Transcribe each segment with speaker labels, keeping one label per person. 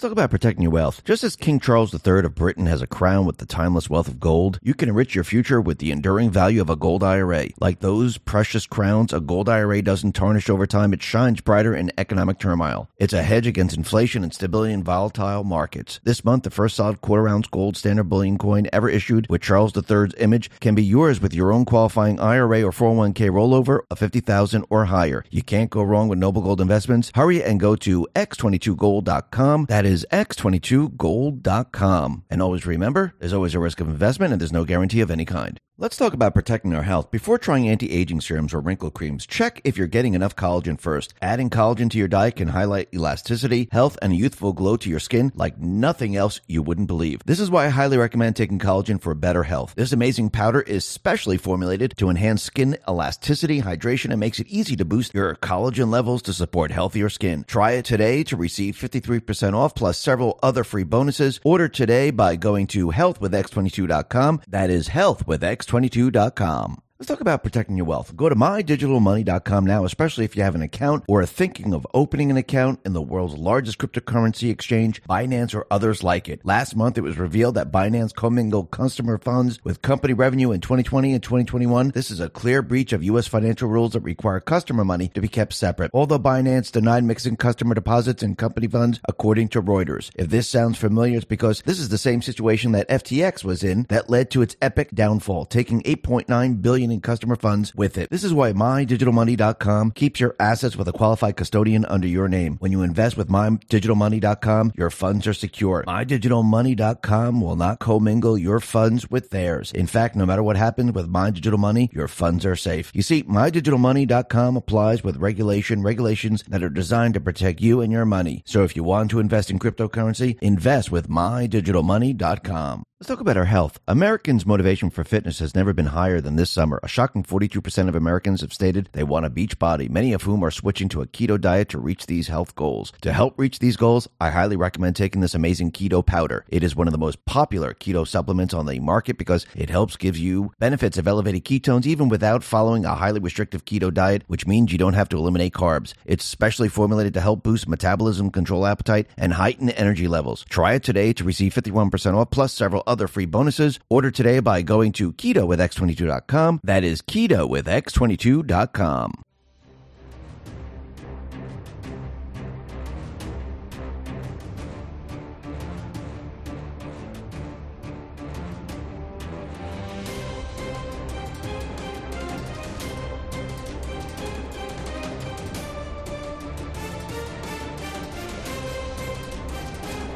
Speaker 1: Let's talk about protecting your wealth. Just as King Charles III of Britain has a crown with the timeless wealth of gold, you can enrich your future with the enduring value of a gold IRA. Like those precious crowns, a gold IRA doesn't tarnish over time, it shines brighter in economic turmoil. It's a hedge against inflation and stability in volatile markets. This month, the first solid quarter ounce gold standard bullion coin ever issued with Charles III's image can be yours with your own qualifying IRA or 401k rollover of 50000 or higher. You can't go wrong with Noble Gold Investments. Hurry and go to x22gold.com. That is x22gold.com. And always remember, there's always a risk of investment and there's no guarantee of any kind. Let's talk about protecting our health. Before trying anti aging serums or wrinkle creams, check if you're getting enough collagen first. Adding collagen to your diet can highlight elasticity, health, and a youthful glow to your skin like nothing else you wouldn't believe. This is why I highly recommend taking collagen for better health. This amazing powder is specially formulated to enhance skin elasticity, hydration, and makes it easy to boost your collagen levels to support healthier skin. Try it today to receive 53% off plus several other free bonuses. Order today by going to healthwithx22.com. That is health with x22.com. Let's talk about protecting your wealth. Go to mydigitalmoney.com now, especially if you have an account or are thinking of opening an account in the world's largest cryptocurrency exchange, Binance or others like it. Last month, it was revealed that Binance commingled customer funds with company revenue in 2020 and 2021. This is a clear breach of U.S. financial rules that require customer money to be kept separate. Although Binance denied mixing customer deposits and company funds, according to Reuters. If this sounds familiar, it's because this is the same situation that FTX was in that led to its epic downfall, taking 8.9 billion in customer funds with it. This is why mydigitalmoney.com keeps your assets with a qualified custodian under your name. When you invest with mydigitalmoney.com, your funds are secure. Mydigitalmoney.com will not commingle your funds with theirs. In fact, no matter what happens with My Digital Money, your funds are safe. You see, mydigitalmoney.com applies with regulation, regulations that are designed to protect you and your money. So if you want to invest in cryptocurrency, invest with mydigitalmoney.com. Let's talk about our health. Americans' motivation for fitness has never been higher than this summer. A shocking 42% of Americans have stated they want a beach body, many of whom are switching to a keto diet to reach these health goals. To help reach these goals, I highly recommend taking this amazing keto powder. It is one of the most popular keto supplements on the market because it helps give you benefits of elevated ketones even without following a highly restrictive keto diet, which means you don't have to eliminate carbs. It's specially formulated to help boost metabolism, control appetite, and heighten energy levels. Try it today to receive 51% off plus several other free bonuses. Order today by going to keto with x22.com. That is keto with x22.com.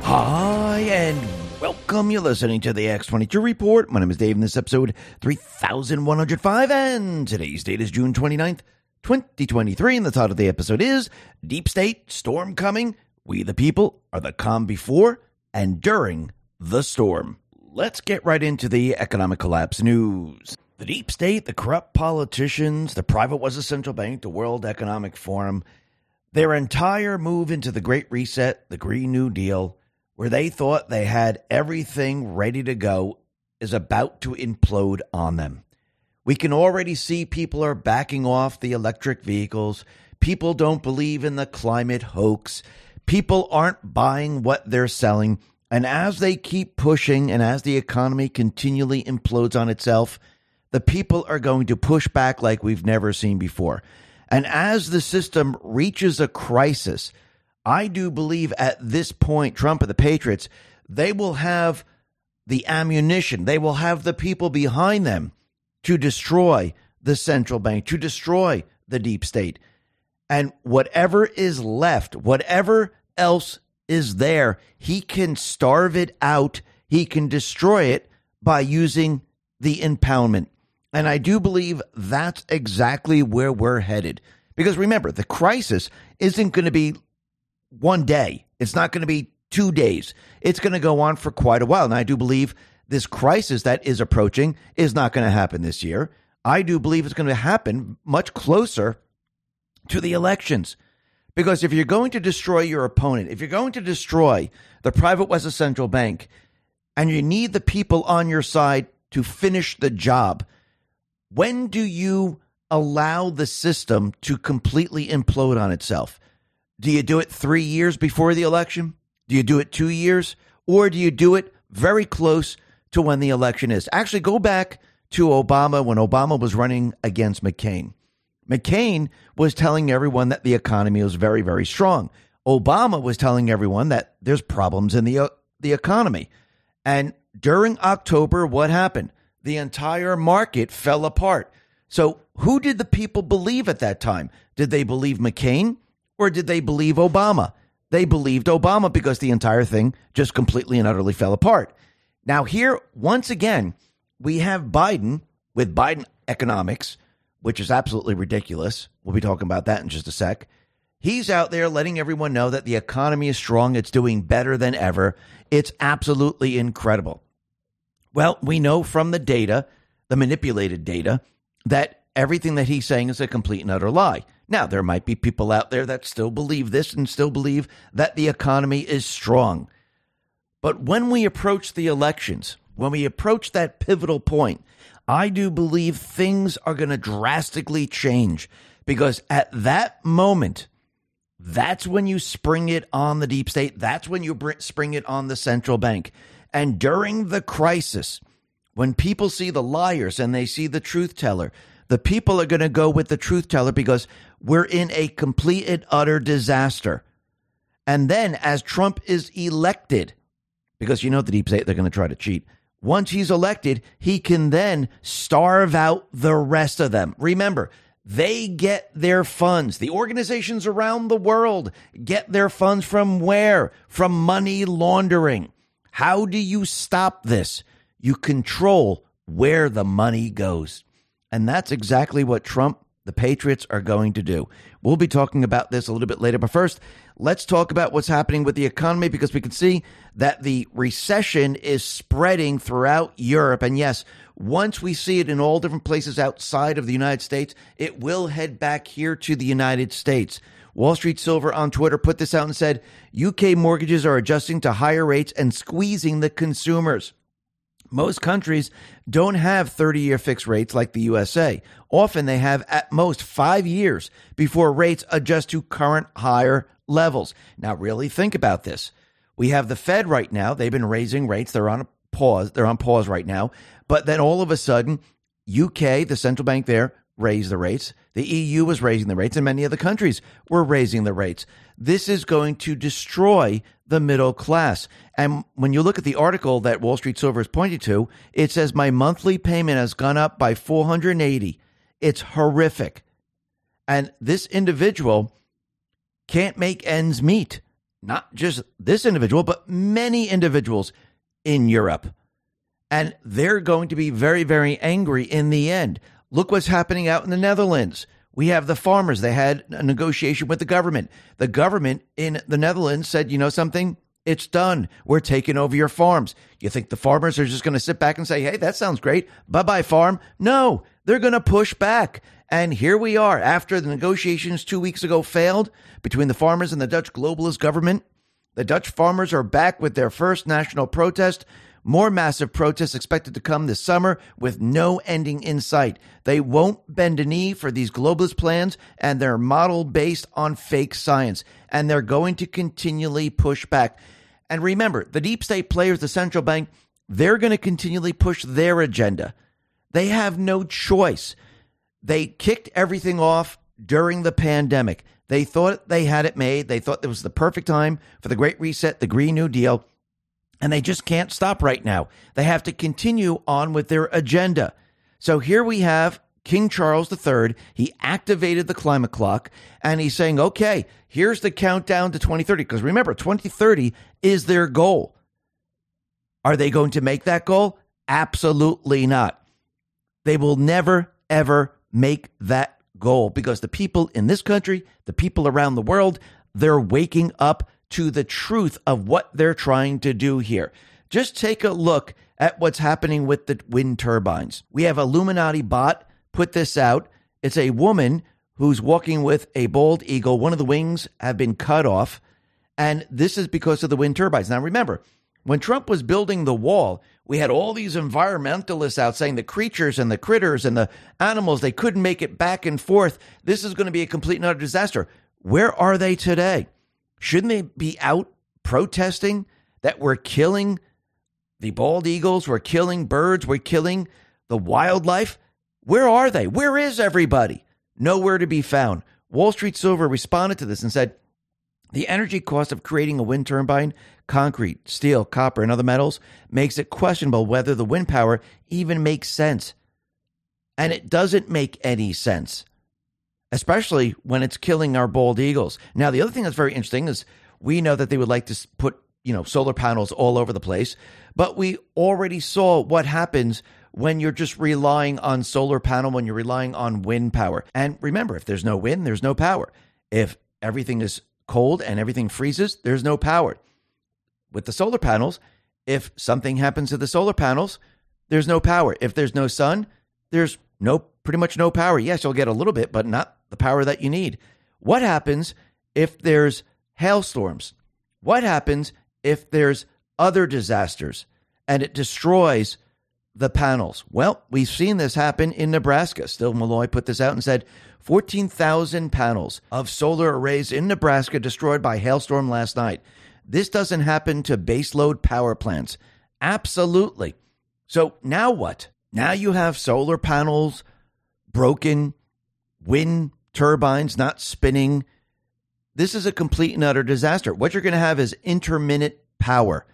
Speaker 1: Hi, and welcome. You're listening to the X22 Report. My name is Dave, and this episode 3105, and today's date is June 29th, 2023, and the title of the episode is Deep State Storm Coming. We the people are the calm before and during the storm. Let's get right into the economic collapse news. The deep state, the corrupt politicians, the private was a central bank, the World Economic Forum, their entire move into the Great Reset, the Green New Deal, where they thought they had everything ready to go, is about to implode on them. We can already see people are backing off the electric vehicles. People don't believe in the climate hoax. People aren't buying what they're selling. And as they keep pushing and as the economy continually implodes on itself, the people are going to push back like we've never seen before. And as the system reaches a crisis, I do believe at this point, Trump and the Patriots, they will have the ammunition, they will have the people behind them to destroy the central bank, to destroy the deep state. And whatever is left, whatever else is there, he can starve it out, he can destroy it by using the impoundment. And I do believe that's exactly where we're headed. Because remember, the crisis isn't going to be one day. It's not going to be two days. It's going to go on for quite a while. And I do believe this crisis that is approaching is not going to happen this year. I do believe it's going to happen much closer to the elections. Because if you're going to destroy your opponent, if you're going to destroy the private West Central Bank, and you need the people on your side to finish the job, when do you allow the system to completely implode on itself? Do you do it three years before the election? Do you do it two years or do you do it very close to when the election is? Actually, go back to Obama when Obama was running against McCain. McCain was telling everyone that the economy was very, very strong. Obama was telling everyone that there's problems in the uh, the economy. And during October, what happened? The entire market fell apart. So, who did the people believe at that time? Did they believe McCain or did they believe Obama? They believed Obama because the entire thing just completely and utterly fell apart. Now, here, once again, we have Biden with Biden economics, which is absolutely ridiculous. We'll be talking about that in just a sec. He's out there letting everyone know that the economy is strong. It's doing better than ever. It's absolutely incredible. Well, we know from the data, the manipulated data, that everything that he's saying is a complete and utter lie. Now, there might be people out there that still believe this and still believe that the economy is strong. But when we approach the elections, when we approach that pivotal point, I do believe things are going to drastically change because at that moment, that's when you spring it on the deep state. That's when you spring it on the central bank. And during the crisis, when people see the liars and they see the truth teller, the people are going to go with the truth teller because we're in a complete and utter disaster. And then as Trump is elected, because you know the deep state, they're going to try to cheat. Once he's elected, he can then starve out the rest of them. Remember, they get their funds. The organizations around the world get their funds from where? From money laundering. How do you stop this? You control where the money goes. And that's exactly what Trump, the Patriots, are going to do. We'll be talking about this a little bit later. But first, let's talk about what's happening with the economy because we can see that the recession is spreading throughout Europe. And yes, once we see it in all different places outside of the United States, it will head back here to the United States. Wall Street Silver on Twitter put this out and said UK mortgages are adjusting to higher rates and squeezing the consumers. Most countries don't have 30 year fixed rates like the USA. Often they have at most five years before rates adjust to current higher levels. Now, really think about this. We have the Fed right now. They've been raising rates. They're on a pause. They're on pause right now. But then all of a sudden, UK, the central bank there, raised the rates. The EU was raising the rates, and many other countries were raising the rates. This is going to destroy the middle class. And when you look at the article that Wall Street Silver is pointing to, it says my monthly payment has gone up by 480. It's horrific. And this individual can't make ends meet. Not just this individual, but many individuals in Europe. And they're going to be very, very angry in the end. Look what's happening out in the Netherlands. We have the farmers. They had a negotiation with the government. The government in the Netherlands said, you know something? It's done. We're taking over your farms. You think the farmers are just going to sit back and say, hey, that sounds great. Bye bye, farm? No, they're going to push back. And here we are after the negotiations two weeks ago failed between the farmers and the Dutch globalist government. The Dutch farmers are back with their first national protest. More massive protests expected to come this summer with no ending in sight. They won't bend a knee for these globalist plans and they're model based on fake science. And they're going to continually push back. And remember, the deep state players, the central bank, they're going to continually push their agenda. They have no choice. They kicked everything off during the pandemic. They thought they had it made. They thought it was the perfect time for the Great Reset, the Green New Deal and they just can't stop right now. They have to continue on with their agenda. So here we have King Charles III. He activated the climate clock and he's saying, okay, here's the countdown to 2030. Because remember, 2030 is their goal. Are they going to make that goal? Absolutely not. They will never, ever make that goal because the people in this country, the people around the world, they're waking up to the truth of what they're trying to do here. Just take a look at what's happening with the wind turbines. We have Illuminati bot put this out. It's a woman who's walking with a bald eagle. One of the wings have been cut off. And this is because of the wind turbines. Now, remember, when Trump was building the wall, we had all these environmentalists out saying the creatures and the critters and the animals, they couldn't make it back and forth. This is going to be a complete and utter disaster. Where are they today? Shouldn't they be out protesting that we're killing the bald eagles, we're killing birds, we're killing the wildlife. Where are they? Where is everybody? Nowhere to be found. Wall Street Silver responded to this and said the energy cost of creating a wind turbine, concrete, steel, copper, and other metals makes it questionable whether the wind power even makes sense. And it doesn't make any sense, especially when it's killing our bald eagles. Now, the other thing that's very interesting is we know that they would like to put, you know, solar panels all over the place, but we already saw what happens when you're just relying on solar panel, when you're relying on wind power. And remember, if there's no wind, there's no power. If everything is cold and everything freezes, there's no power. With the solar panels, if something happens to the solar panels, there's no power. If there's no sun, there's no pretty much no power. Yes, you'll get a little bit, but not the power that you need. What happens if there's hailstorms? What happens if there's other disasters and it destroys the panels? Well, we've seen this happen in Nebraska. Steve Milloy put this out and said 14,000 panels of solar arrays in Nebraska destroyed by hailstorm last night. This doesn't happen to baseload power plants. Absolutely. So now what? Now you have solar panels broken, wind turbines not spinning. This is a complete and utter disaster. What you're going to have is intermittent power.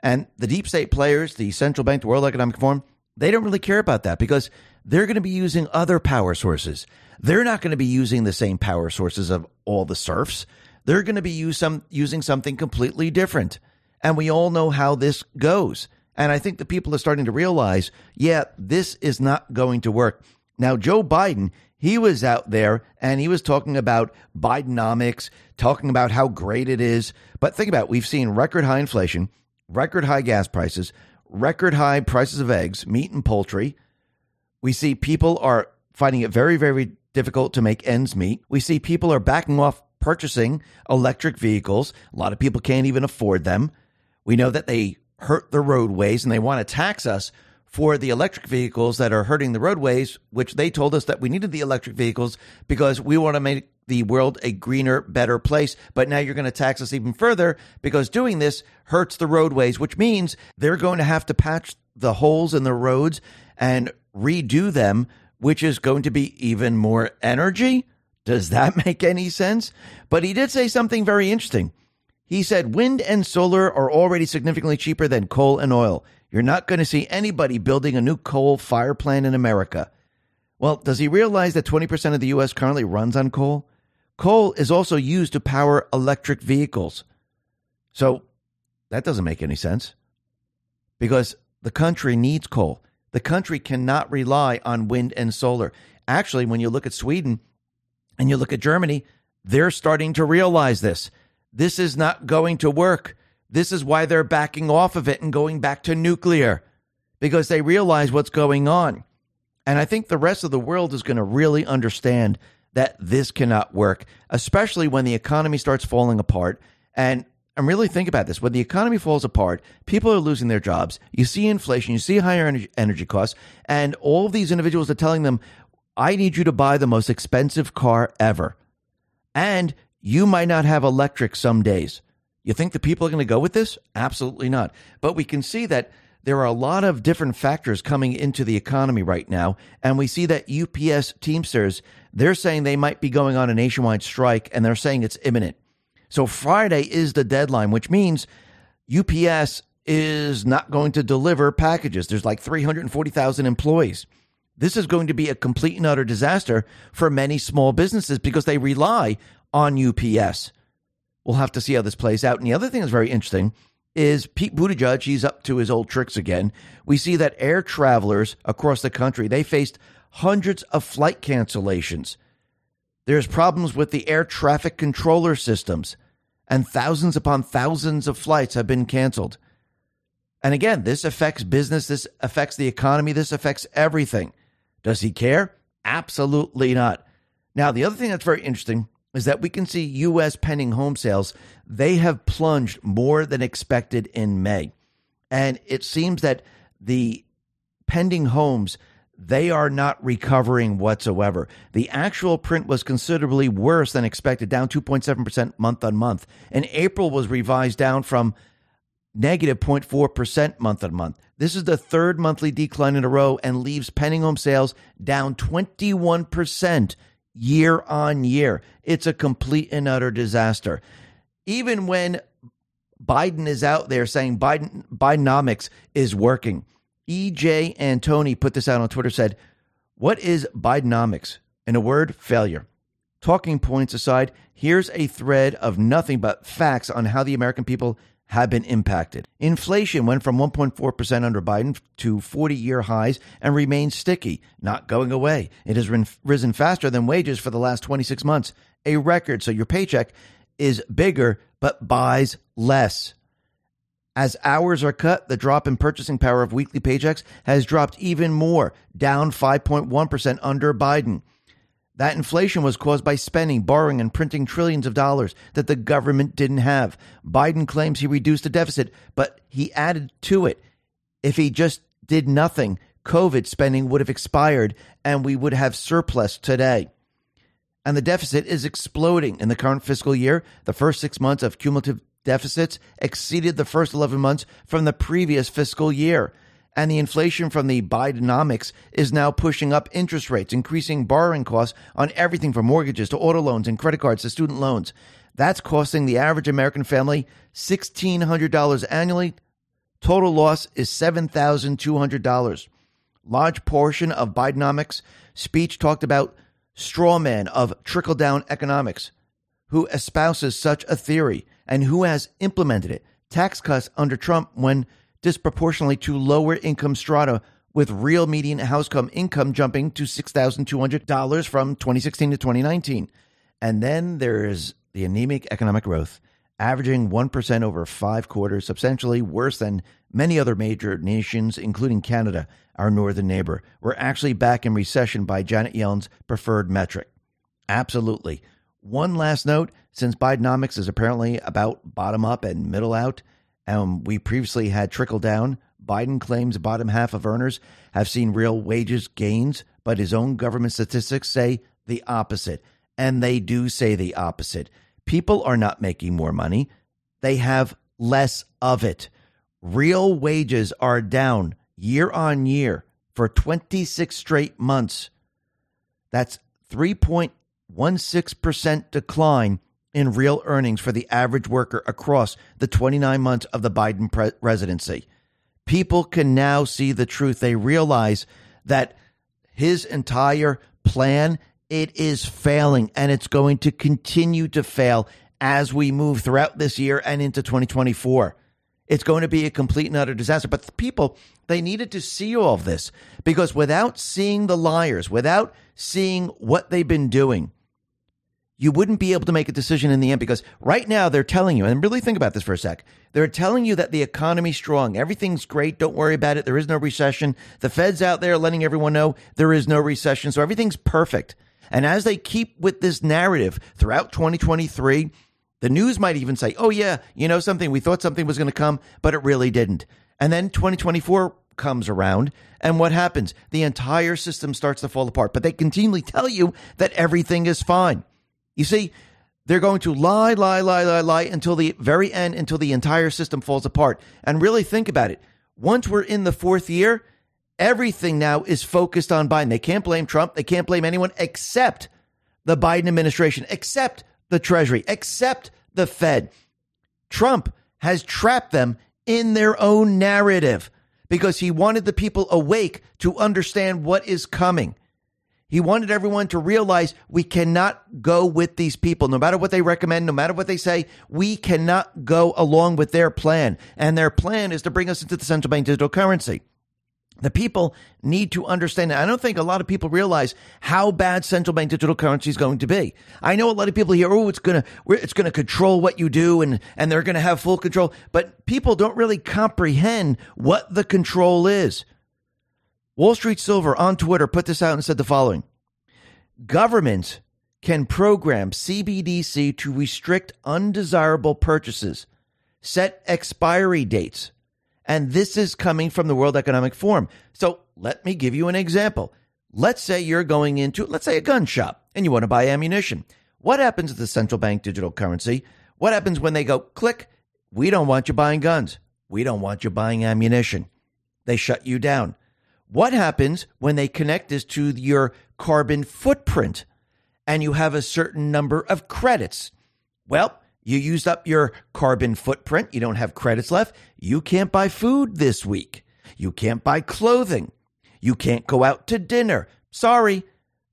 Speaker 1: And the deep state players, the central bank, the World Economic Forum, they don't really care about that because they're going to be using other power sources. They're not going to be using the same power sources of all the serfs. They're going to be use some, using something completely different. And we all know how this goes. And I think the people are starting to realize, yeah, this is not going to work. Now, Joe Biden, he was out there and he was talking about Bidenomics, talking about how great it is. But think about it. We've seen record high inflation, record high gas prices, record high prices of eggs, meat, and poultry. We see people are finding it very, very difficult to make ends meet. We see people are backing off purchasing electric vehicles. A lot of people can't even afford them. We know that they hurt the roadways and they want to tax us for the electric vehicles that are hurting the roadways, which they told us that we needed the electric vehicles because we want to make the world a greener, better place. But now you're going to tax us even further because doing this hurts the roadways, which means they're going to have to patch the holes in the roads and redo them which is going to be even more energy. Does that make any sense? But he did say something very interesting. He said wind and solar are already significantly cheaper than coal and oil. You're not going to see anybody building a new coal fire plant in America. Well, does he realize that 20% of the U.S. currently runs on coal? Coal is also used to power electric vehicles. So that doesn't make any sense because the country needs coal. The country cannot rely on wind and solar. Actually, when you look at Sweden and you look at Germany, they're starting to realize this. This is not going to work. This is why they're backing off of it and going back to nuclear because they realize what's going on. And I think the rest of the world is going to really understand that this cannot work, especially when the economy starts falling apart. And and really think about this. When the economy falls apart, people are losing their jobs. You see inflation, you see higher energy, costs, and all these individuals are telling them, I need you to buy the most expensive car ever. And you might not have electric some days. You think the people are going to go with this? Absolutely not. But we can see that there are a lot of different factors coming into the economy right now. And we see that UPS Teamsters, they're saying they might be going on a nationwide strike and they're saying it's imminent. So Friday is the deadline, which means UPS is not going to deliver packages. There's like 340,000 employees. This is going to be a complete and utter disaster for many small businesses because they rely on UPS. We'll have to see how this plays out. And the other thing that's very interesting is Pete Buttigieg, he's up to his old tricks again. We see that air travelers across the country, they faced hundreds of flight cancellations there's problems with the air traffic controller systems, and thousands upon thousands of flights have been canceled. And again, this affects business, this affects the economy, this affects everything. Does he care? Absolutely not. Now, the other thing that's very interesting is that we can see U.S. pending home sales, they have plunged more than expected in May. And it seems that the pending homes they are not recovering whatsoever. The actual print was considerably worse than expected, down 2.7% month on month. And April was revised down from negative 0.4% month on month. This is the third monthly decline in a row and leaves pending home sales down 21% year on year. It's a complete and utter disaster. Even when Biden is out there saying Biden Bidenomics is working. EJ Antoni put this out on Twitter said, "What is Bidenomics?" In a word, failure. Talking points aside, here's a thread of nothing but facts on how the American people have been impacted. Inflation went from 1.4% under Biden to 40 year highs and remains sticky, not going away. It has risen faster than wages for the last 26 months, a record. So your paycheck is bigger but buys less. As hours are cut, the drop in purchasing power of weekly paychecks has dropped even more, down 5.1% under Biden. That inflation was caused by spending, borrowing, and printing trillions of dollars that the government didn't have. Biden claims he reduced the deficit, but he added to it. If he just did nothing, COVID spending would have expired and we would have surplus today. And the deficit is exploding in the current fiscal year. The first six months of cumulative deficits exceeded the first 11 months from the previous fiscal year and the inflation from the Bidenomics is now pushing up interest rates, increasing borrowing costs on everything from mortgages to auto loans and credit cards to student loans. That's costing the average American family $1,600 annually. Total loss is $7,200. Large portion of Bidenomics speech talked about straw man of trickle down economics, who espouses such a theory and who has implemented it. Tax cuts under Trump when disproportionately to lower income strata, with real median household income jumping to $6,200 from 2016 to 2019. And then there's the anemic economic growth, averaging 1% over five quarters, substantially worse than many other major nations, including Canada, our northern neighbor. We're actually back in recession by Janet Yellen's preferred metric. Absolutely. One last note since Bidenomics is apparently about bottom up and middle out, and we previously had trickle down. Biden claims bottom half of earners have seen real wages gains, but his own government statistics say the opposite. And they do say the opposite. People are not making more money, they have less of it. Real wages are down year on year for 26 straight months. That's 3.16% decline in real earnings for the average worker across the 29 months of the Biden pre- presidency. People can now see the truth. They realize that his entire plan it is failing and it's going to continue to fail as we move throughout this year and into 2024. It's going to be a complete and utter disaster. But the people, they needed to see all of this because without seeing the liars, without seeing what they've been doing, you wouldn't be able to make a decision in the end because right now they're telling you, and really think about this for a sec. They're telling you that the economy's strong. Everything's great. Don't worry about it. There is no recession. The Fed's out there letting everyone know there is no recession. So everything's perfect. And as they keep with this narrative throughout 2023, the news might even say, oh, yeah, you know something? We thought something was going to come, but it really didn't. And then 2024 comes around, and what happens? The entire system starts to fall apart. But they continually tell you that everything is fine. You see, they're going to lie, lie, lie, lie, lie until the very end, until the entire system falls apart. And really think about it. Once we're in the fourth year, everything now is focused on Biden. They can't blame Trump. They can't blame anyone except the Biden administration, except the Treasury, except the Fed. Trump has trapped them in their own narrative because he wanted the people awake to understand what is coming. He wanted everyone to realize we cannot go with these people, no matter what they recommend, no matter what they say. We cannot go along with their plan. And their plan is to bring us into the central bank digital currency. The people need to understand that. I don't think a lot of people realize how bad central bank digital currency is going to be. I know a lot of people hear, oh, it's going to, it's going to control what you do and, and they're going to have full control. But people don't really comprehend what the control is. Wall Street Silver on Twitter put this out and said the following Governments can program CBDC to restrict undesirable purchases, set expiry dates, And this is coming from the World Economic Forum. So let me give you an example. Let's say you're going into, let's say, a gun shop and you want to buy ammunition. What happens to the central bank digital currency? What happens when they go click? We don't want you buying guns. We don't want you buying ammunition. They shut you down. What happens when they connect this to your carbon footprint and you have a certain number of credits? Well, you used up your carbon footprint. You don't have credits left. You can't buy food this week. You can't buy clothing. You can't go out to dinner. Sorry.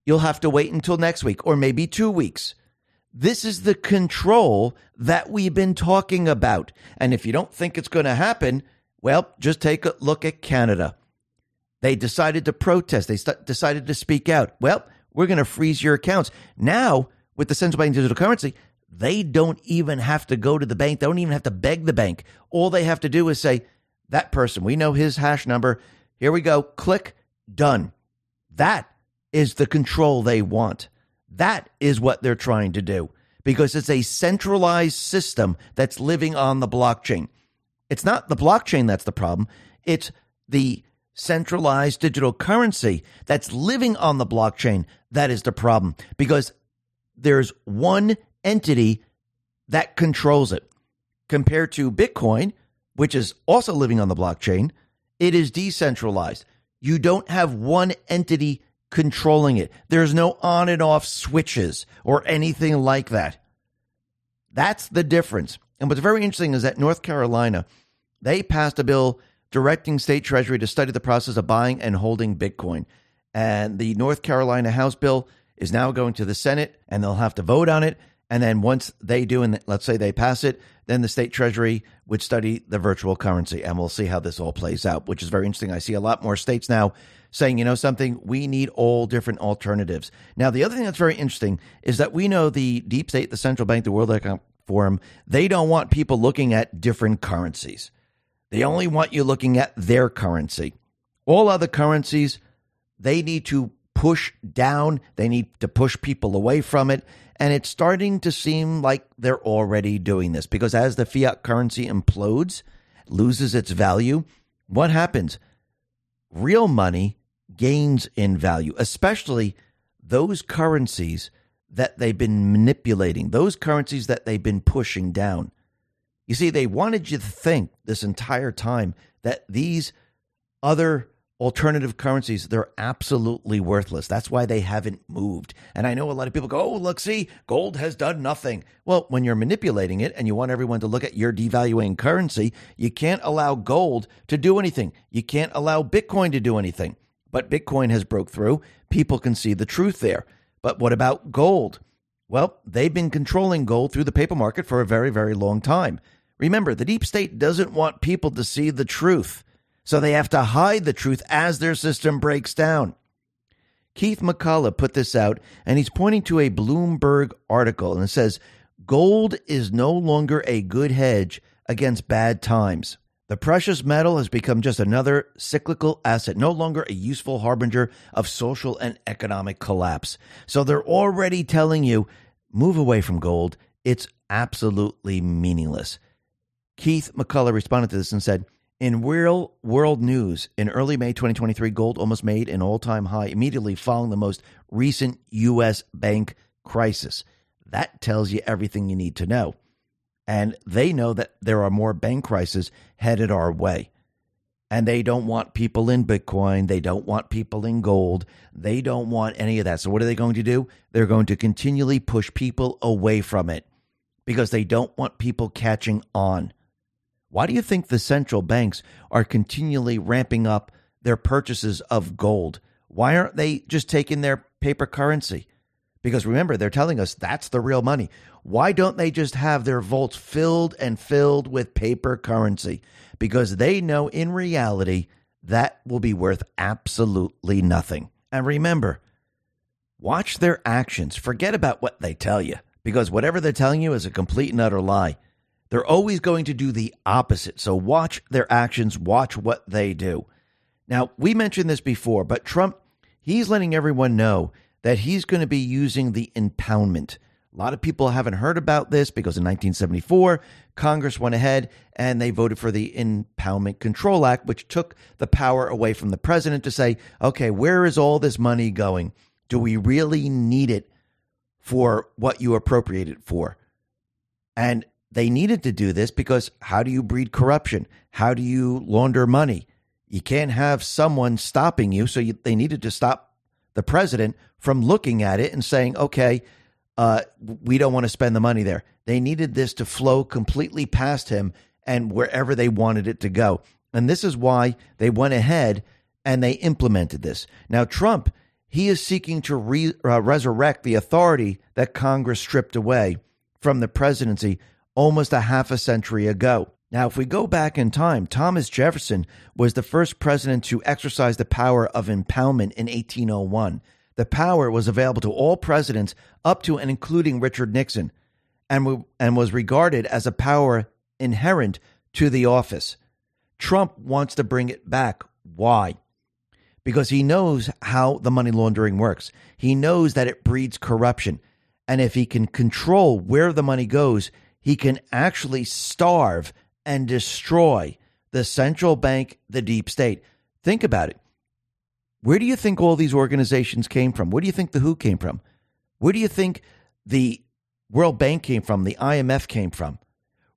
Speaker 1: You'll have to wait until next week or maybe two weeks. This is the control that we've been talking about. And if you don't think it's going to happen, well, just take a look at Canada. They decided to protest. They st- decided to speak out. Well, we're going to freeze your accounts. Now, with the central bank digital currency, they don't even have to go to the bank. They don't even have to beg the bank. All they have to do is say, that person, we know his hash number. Here we go. Click, done. That is the control they want. That is what they're trying to do because it's a centralized system that's living on the blockchain. It's not the blockchain that's the problem. It's the centralized digital currency that's living on the blockchain that is the problem because there's one entity that controls it. Compared to Bitcoin, which is also living on the blockchain, it is decentralized. You don't have one entity controlling it. There's no on and off switches or anything like that. That's the difference. And what's very interesting is that North Carolina, they passed a bill directing state treasury to study the process of buying and holding Bitcoin. And the North Carolina House bill is now going to the Senate and they'll have to vote on it. And then once they do, and let's say they pass it, then the state treasury would study the virtual currency. And we'll see how this all plays out, which is very interesting. I see a lot more states now saying, you know, something, we need all different alternatives. Now, the other thing that's very interesting is that we know the deep state, the central bank, the World Economic Forum, they don't want people looking at different currencies. They only want you looking at their currency. All other currencies, they need to push down, they need to push people away from it. And it's starting to seem like they're already doing this because as the fiat currency implodes, loses its value, what happens? Real money gains in value, especially those currencies that they've been manipulating, those currencies that they've been pushing down. You see, they wanted you to think this entire time that these other alternative currencies, they're absolutely worthless. That's why they haven't moved. And I know a lot of people go, oh, look, see, gold has done nothing. Well, when you're manipulating it and you want everyone to look at your devaluing currency, you can't allow gold to do anything. You can't allow Bitcoin to do anything. But Bitcoin has broke through. People can see the truth there. But what about gold? Well, they've been controlling gold through the paper market for a very, very long time. Remember, the deep state doesn't want people to see the truth, so they have to hide the truth as their system breaks down. Keith McCullough put this out, and he's pointing to a Bloomberg article, and it says, Gold is no longer a good hedge against bad times. The precious metal has become just another cyclical asset, no longer a useful harbinger of social and economic collapse. So they're already telling you move away from gold. It's absolutely meaningless. Keith McCullough responded to this and said, in real world news, in early May 2023, gold almost made an all time high immediately following the most recent U.S. bank crisis. That tells you everything you need to know. And they know that there are more bank crises headed our way. And they don't want people in Bitcoin. They don't want people in gold. They don't want any of that. So, what are they going to do? They're going to continually push people away from it because they don't want people catching on. Why do you think the central banks are continually ramping up their purchases of gold? Why aren't they just taking their paper currency? Because remember, they're telling us that's the real money. Why don't they just have their vaults filled and filled with paper currency? Because they know in reality that will be worth absolutely nothing. And remember, watch their actions. Forget about what they tell you, because whatever they're telling you is a complete and utter lie. They're always going to do the opposite. So watch their actions, watch what they do. Now, we mentioned this before, but Trump, he's letting everyone know that he's going to be using the impoundment A lot of people haven't heard about this because in 1974, Congress went ahead and they voted for the Impoundment Control Act, which took the power away from the president to say, okay, where is all this money going? Do we really need it for what you appropriate it for? And they needed to do this because how do you breed corruption? How do you launder money? You can't have someone stopping you. So you, they needed to stop the president from looking at it and saying, okay, uh, we don't want to spend the money there. They needed this to flow completely past him and wherever they wanted it to go. And this is why they went ahead and they implemented this. Now, Trump, he is seeking to re, uh, resurrect the authority that Congress stripped away from the presidency almost a half a century ago. Now, if we go back in time, Thomas Jefferson was the first president to exercise the power of impoundment in 1801. The power was available to all presidents up to and including Richard Nixon and, and was regarded as a power inherent to the office. Trump wants to bring it back. Why? Because he knows how the money laundering works. He knows that it breeds corruption. And if he can control where the money goes, he can actually starve and destroy the central bank, the deep state. Think about it. Where do you think all these organizations came from? Where do you think the WHO came from? Where do you think the World Bank came from? The IMF came from?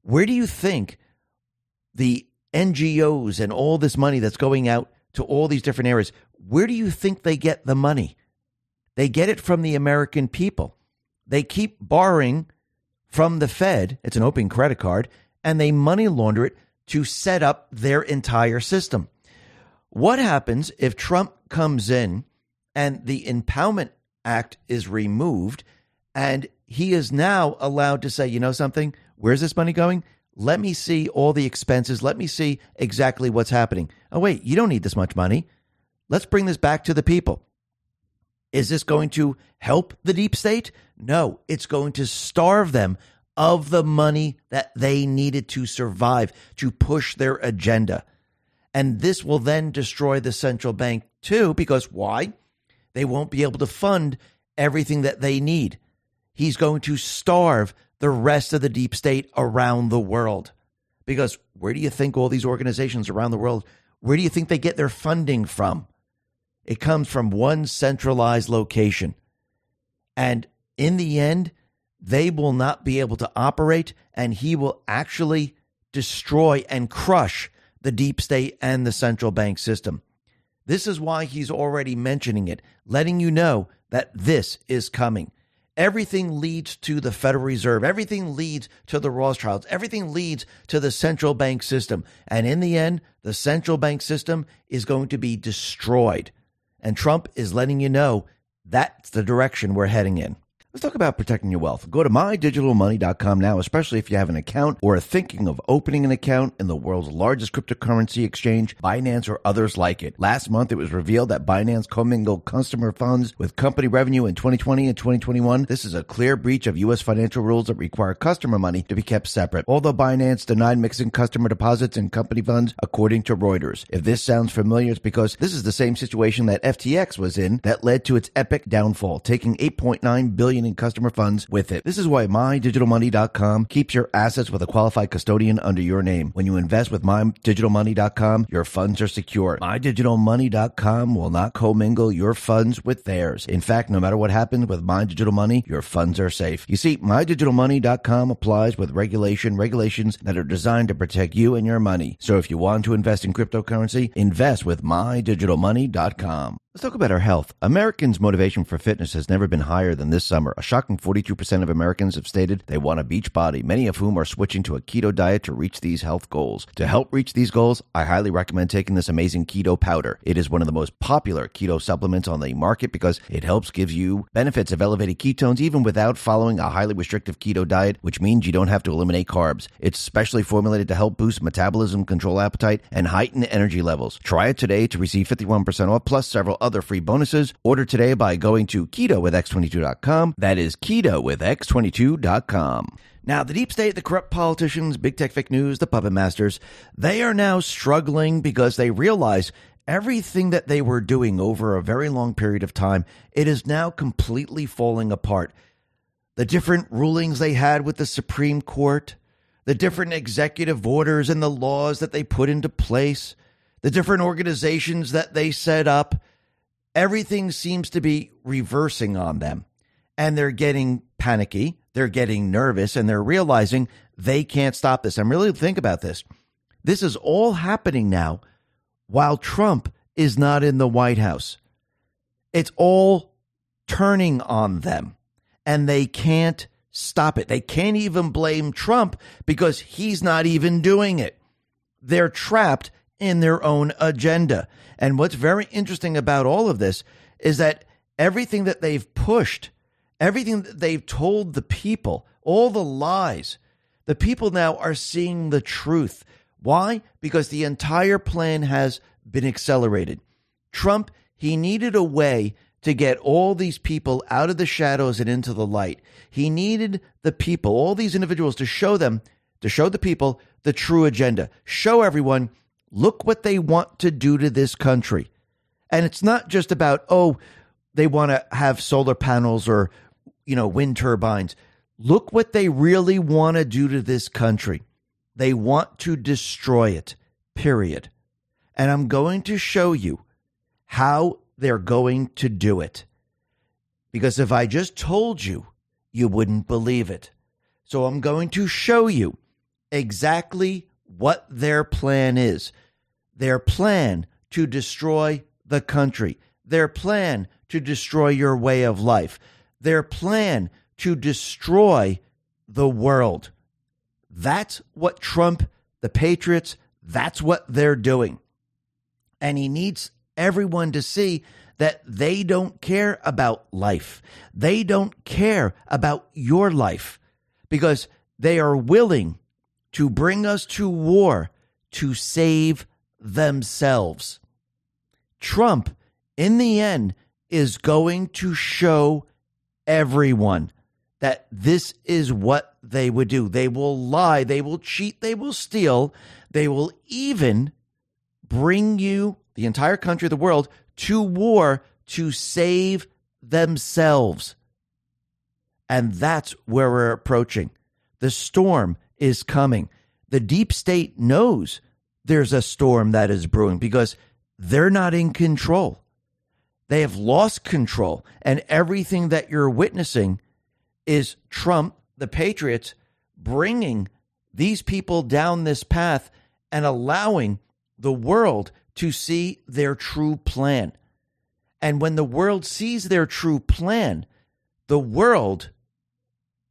Speaker 1: Where do you think the NGOs and all this money that's going out to all these different areas, where do you think they get the money? They get it from the American people. They keep borrowing from the Fed, it's an open credit card, and they money launder it to set up their entire system. What happens if Trump comes in and the Impoundment Act is removed and he is now allowed to say, you know something, where's this money going? Let me see all the expenses. Let me see exactly what's happening. Oh, wait, you don't need this much money. Let's bring this back to the people. Is this going to help the deep state? No, it's going to starve them of the money that they needed to survive, to push their agenda. And this will then destroy the central bank too, because why? They won't be able to fund everything that they need. He's going to starve the rest of the deep state around the world. Because where do you think all these organizations around the world, where do you think they get their funding from? It comes from one centralized location. And in the end, they will not be able to operate, and he will actually destroy and crush the deep state and the central bank system. This is why he's already mentioning it, letting you know that this is coming. Everything leads to the Federal Reserve. Everything leads to the Rothschilds. Everything leads to the central bank system. And in the end, the central bank system is going to be destroyed. And Trump is letting you know that's the direction we're heading in. Let's talk about protecting your wealth. Go to mydigitalmoney.com now, especially if you have an account or are thinking of opening an account in the world's largest cryptocurrency exchange, Binance or others like it. Last month, it was revealed that Binance commingled customer funds with company revenue in 2020 and 2021. This is a clear breach of U.S. financial rules that require customer money to be kept separate. Although Binance denied mixing customer deposits and company funds, according to Reuters. If this sounds familiar, it's because this is the same situation that FTX was in that led to its epic downfall, taking 8.9 billion in customer funds with it. This is why MyDigitalMoney.com keeps your assets with a qualified custodian under your name. When you invest with MyDigitalMoney.com, your funds are secure. MyDigitalMoney.com will not commingle your funds with theirs. In fact, no matter what happens with My Digital Money, your funds are safe. You see, MyDigitalMoney.com applies with regulation, regulations that are designed to protect you and your money. So if you want to invest in cryptocurrency, invest with MyDigitalMoney.com. Let's talk about our health. Americans' motivation for fitness has never been higher than this summer. A shocking 42% of Americans have stated they want a beach body, many of whom are switching to a keto diet to reach these health goals. To help reach these goals, I highly recommend taking this amazing keto powder. It is one of the most popular keto supplements on the market because it helps give you benefits of elevated ketones even without following a highly restrictive keto diet, which means you don't have to eliminate carbs. It's specially formulated to help boost metabolism, control appetite, and heighten energy levels. Try it today to receive 51% off plus several other free bonuses. Order today by going to keto with x22.com. That is keto with x22.com. Now, the deep state, the corrupt politicians, big tech fake news, the puppet masters, they are now struggling because they realize everything that they were doing over a very long period of time, it is now completely falling apart. the different rulings they had with the Supreme Court, the different executive orders and the laws that they put into place, the different organizations that they set up, everything seems to be reversing on them. And they're getting panicky, they're getting nervous, and they're realizing they can't stop this. And really think about this. This is all happening now while Trump is not in the White House. It's all turning on them, and they can't stop it. They can't even blame Trump because he's not even doing it. They're trapped in their own agenda. And what's very interesting about all of this is that everything that they've pushed, everything that they've told the people, all the lies, the people now are seeing the truth. Why? Because the entire plan has been accelerated. Trump, he needed a way to get all these people out of the shadows and into the light. He needed the people, all these individuals, to show them, to show the people the true agenda. Show everyone, look what they want to do to this country. And it's not just about, oh, they want to have solar panels or, you know, wind turbines. Look what they really want to do to this country. They want to destroy it, period. And I'm going to show you how they're going to do it. Because if I just told you, you wouldn't believe it. So I'm going to show you exactly what their plan is. Their plan to destroy the country. Their plan to destroy your way of life. Their plan to destroy the world. That's what Trump, the Patriots, that's what they're doing. And he needs everyone to see that they don't care about life. They don't care about your life because they are willing to bring us to war to save themselves. Trump, in the end, is going to show everyone that this is what they would do. They will lie, they will cheat, they will steal, they will even bring you the entire country, the world, to war to save themselves. And that's where we're approaching. The storm is coming. The deep state knows there's a storm that is brewing because they're not in control. They have lost control. And everything that you're witnessing is Trump, the Patriots, bringing these people down this path and allowing the world to see their true plan. And when the world sees their true plan, the world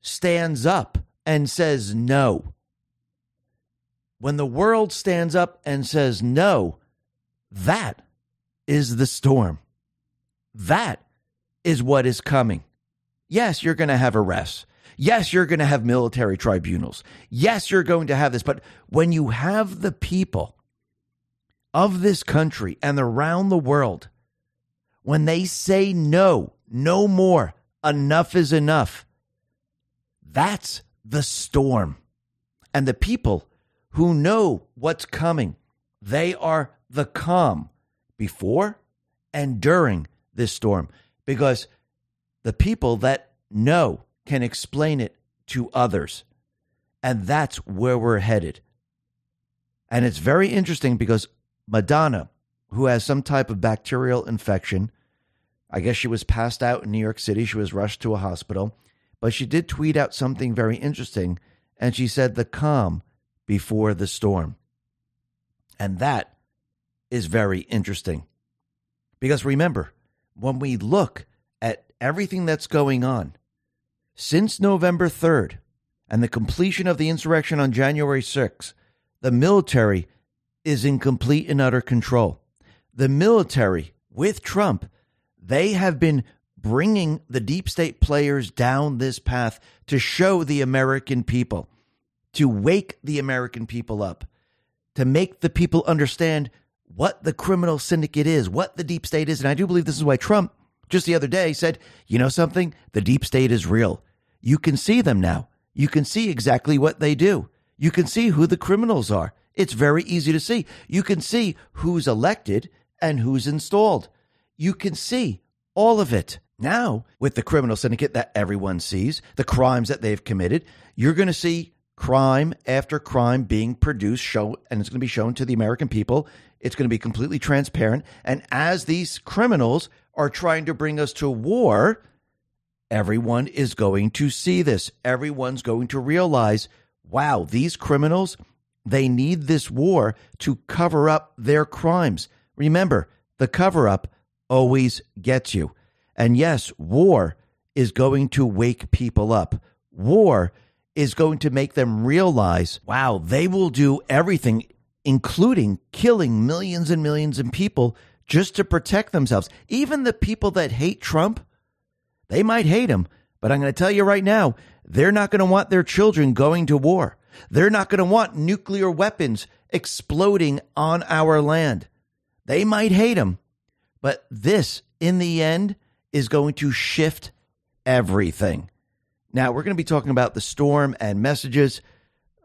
Speaker 1: stands up and says no. When the world stands up and says no, that is the storm. That is what is coming. Yes, you're going to have arrests. Yes, you're going to have military tribunals. Yes, you're going to have this. But when you have the people of this country and around the world, when they say no, no more, enough is enough, that's the storm. And the people who know what's coming, they are the calm before and during this storm because the people that know can explain it to others. And that's where we're headed. And it's very interesting because Madonna, who has some type of bacterial infection. I guess she was passed out in New York City. She was rushed to a hospital. But she did tweet out something very interesting. And she said, the calm before the storm. And that is very interesting. Because remember, when we look at everything that's going on since November 3rd and the completion of the insurrection on January 6th, the military is in complete and utter control. The military, with Trump, they have been bringing the deep state players down this path to show the American people, to wake the American people up, to make the people understand what the criminal syndicate is, what the deep state is. And I do believe this is why Trump just the other day said, you know something? The deep state is real. You can see them now. You can see exactly what they do. You can see who the criminals are. It's very easy to see. You can see who's elected and who's installed. You can see all of it. Now, with the criminal syndicate that everyone sees, the crimes that they've committed, you're going to see crime after crime being produced, show, and it's going to be shown to the American people. It's going to be completely transparent. And as these criminals are trying to bring us to war, everyone is going to see this. Everyone's going to realize, wow, these criminals, they need this war to cover up their crimes. Remember, the cover up always gets you. And yes, war is going to wake people up. War is going to make them realize, wow, they will do everything, including killing millions and millions of people just to protect themselves. Even the people that hate Trump, they might hate him, but I'm going to tell you right now, they're not going to want their children going to war. They're not going to want nuclear weapons exploding on our land. They might hate him, but this, in the end, is going to shift everything. Now, we're going to be talking about the storm and messages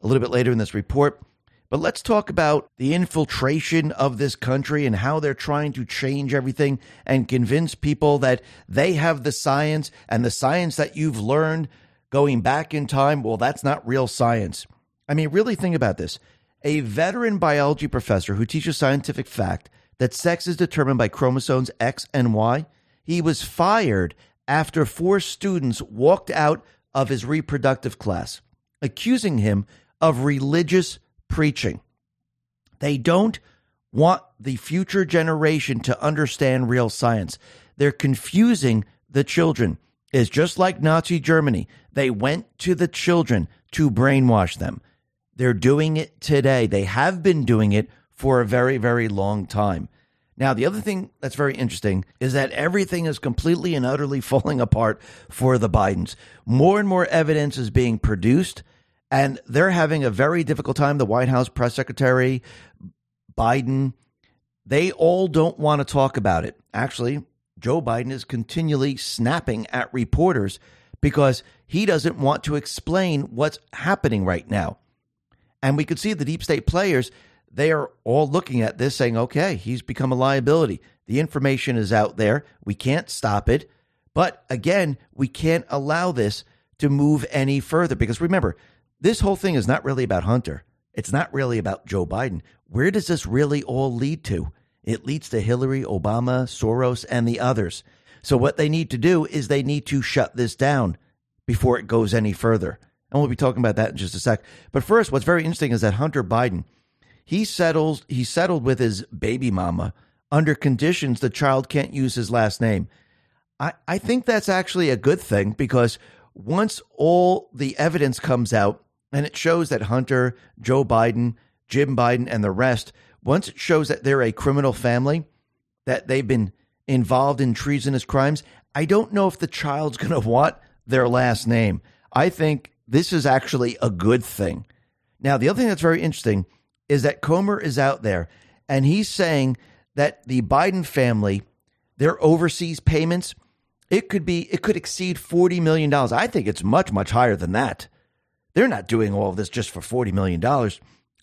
Speaker 1: a little bit later in this report, but let's talk about the infiltration of this country and how they're trying to change everything and convince people that they have the science and the science that you've learned going back in time. Well, that's not real science. I mean, really think about this. A veteran biology professor who teaches scientific fact that sex is determined by chromosomes X and Y, he was fired after four students walked out of his reproductive class, accusing him of religious preaching. They don't want the future generation to understand real science. They're confusing the children. It's just like Nazi Germany. They went to the children to brainwash them. They're doing it today. They have been doing it for a very, very long time. Now, the other thing that's very interesting is that everything is completely and utterly falling apart for the Bidens. More and more evidence is being produced, and they're having a very difficult time. The White House press secretary, Biden, they all don't want to talk about it. Actually, Joe Biden is continually snapping at reporters because he doesn't want to explain what's happening right now. And we could see the deep state players they are all looking at this saying, okay, he's become a liability. The information is out there. We can't stop it. But again, we can't allow this to move any further because remember, this whole thing is not really about Hunter. It's not really about Joe Biden. Where does this really all lead to? It leads to Hillary, Obama, Soros, and the others. So, what they need to do is they need to shut this down before it goes any further. And we'll be talking about that in just a sec. But first, what's very interesting is that Hunter Biden he settles he settled with his baby mama under conditions the child can't use his last name. I, I think that's actually a good thing because once all the evidence comes out and it shows that Hunter, Joe Biden, Jim Biden, and the rest, once it shows that they're a criminal family, that they've been involved in treasonous crimes, I don't know if the child's going to want their last name. I think this is actually a good thing. Now, the other thing that's very interesting is that Comer is out there and he's saying that the Biden family, their overseas payments, it could be it could exceed $40 million. I think it's much, much higher than that. They're not doing all of this just for $40 million.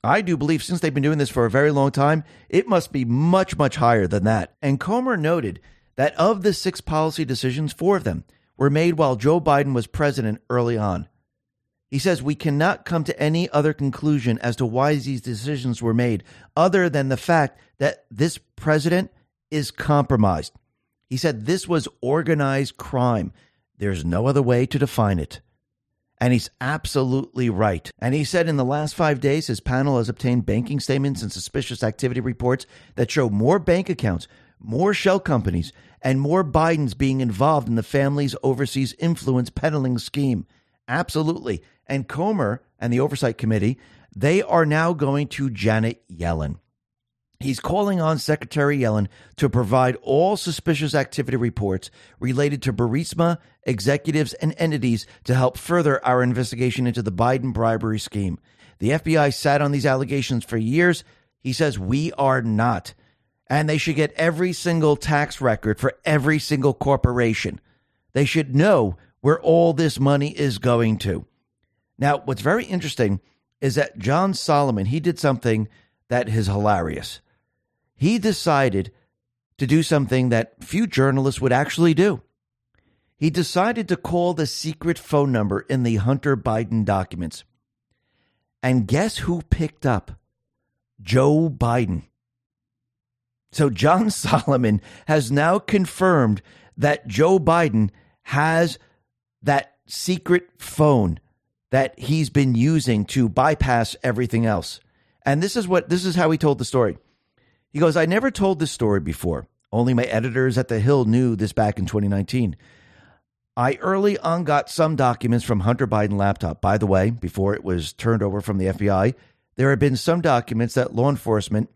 Speaker 1: I do believe since they've been doing this for a very long time, it must be much, much higher than that. And Comer noted that of the six policy decisions, four of them were made while Joe Biden was president early on. He says we cannot come to any other conclusion as to why these decisions were made other than the fact that this president is compromised. He said this was organized crime. There's no other way to define it. And he's absolutely right. And he said in the last five days, his panel has obtained banking statements and suspicious activity reports that show more bank accounts, more shell companies, and more Bidens being involved in the family's overseas influence peddling scheme. Absolutely. And Comer and the Oversight Committee, they are now going to Janet Yellen. He's calling on Secretary Yellen to provide all suspicious activity reports related to Burisma, executives, and entities to help further our investigation into the Biden bribery scheme. The FBI sat on these allegations for years. He says we are not. And they should get every single tax record for every single corporation. They should know where all this money is going to. Now, what's very interesting is that John Solomon, he did something that is hilarious. He decided to do something that few journalists would actually do. he decided to call the secret phone number in the Hunter Biden documents. And guess who picked up? Joe Biden. So John Solomon has now confirmed that Joe Biden has that secret phone that he's been using to bypass everything else. And this is what this is how he told the story. He goes, I never told this story before. Only my editors at The Hill knew this back in 2019. I early on got some documents from Hunter Biden laptop. By the way, before it was turned over from the FBI, there had been some documents that law enforcement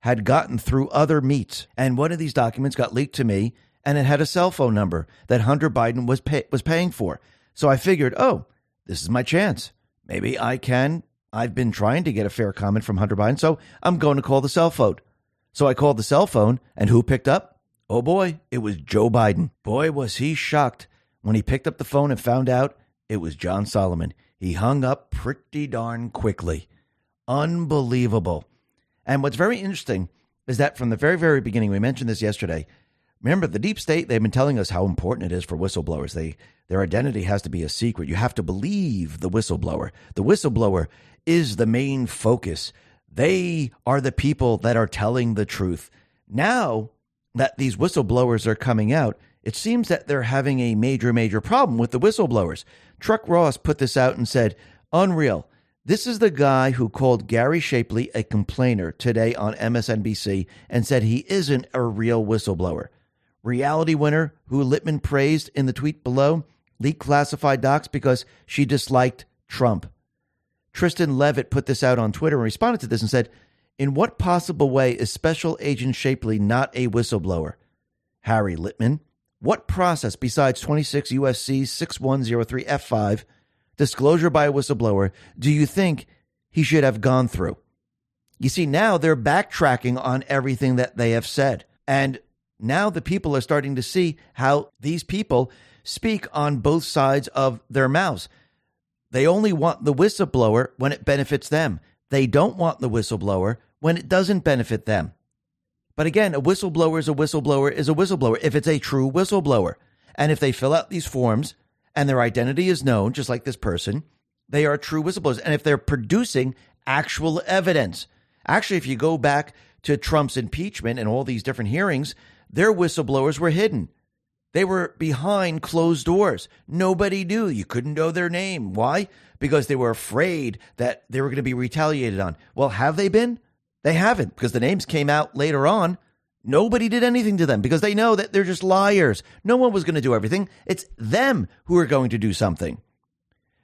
Speaker 1: had gotten through other meets. And one of these documents got leaked to me and it had a cell phone number that Hunter Biden was pay- was paying for. So I figured, "Oh, this is my chance. Maybe I can I've been trying to get a fair comment from Hunter Biden, so I'm going to call the cell phone." So I called the cell phone and who picked up? Oh boy, it was Joe Biden. Boy, was he shocked when he picked up the phone and found out it was John Solomon. He hung up pretty darn quickly. Unbelievable. And what's very interesting is that from the very, very beginning, we mentioned this yesterday. Remember, the deep state, they've been telling us how important it is for whistleblowers. They their identity has to be a secret. You have to believe the whistleblower. The whistleblower is the main focus. They are the people that are telling the truth. Now that these whistleblowers are coming out, it seems that they're having a major, major problem with the whistleblowers. Chuck Ross put this out and said, Unreal. This is the guy who called Gary Shapley a complainer today on MSNBC and said he isn't a real whistleblower. Reality winner who Litman praised in the tweet below leaked classified docs because she disliked Trump. Tristan Leavitt put this out on Twitter and responded to this and said, In what possible way is Special Agent Shapley not a whistleblower? Harry Litman, what process besides 26 USC 6103 F5 disclosure by a whistleblower do you think he should have gone through? You see, now they're backtracking on everything that they have said. And now the people are starting to see how these people speak on both sides of their mouths. They only want the whistleblower when it benefits them. They don't want the whistleblower when it doesn't benefit them. But again, a whistleblower is a whistleblower is a whistleblower if it's a true whistleblower. And if they fill out these forms and their identity is known, just like this person, they are true whistleblowers. And if they're producing actual evidence, actually, if you go back to Trump's impeachment and all these different hearings, their whistleblowers were hidden. They were behind closed doors. Nobody knew. You couldn't know their name. Why? Because they were afraid that they were going to be retaliated on. Well, have they been? They haven't because the names came out later on. Nobody did anything to them because they know that they're just liars. No one was going to do everything. It's them who are going to do something.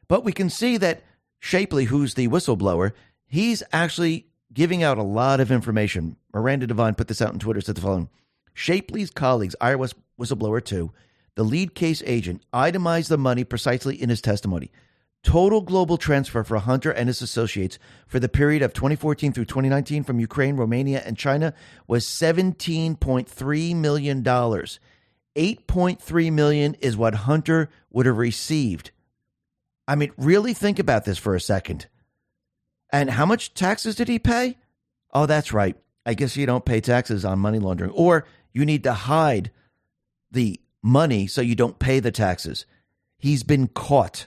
Speaker 1: But we can see that Shapley, who's the whistleblower, he's actually giving out a lot of information. Miranda Devine put this out on Twitter, said the following Shapley's colleagues, IRS whistleblower 2, the lead case agent, itemized the money precisely in his testimony. Total global transfer for Hunter and his associates for the period of 2014 through 2019 from Ukraine, Romania, and China was $17.3 million. 8.3 million is what Hunter would have received. I mean, really think about this for a second. And how much taxes did he pay? Oh, that's right. I guess you don't pay taxes on money laundering, or you need to hide the money so you don't pay the taxes. He's been caught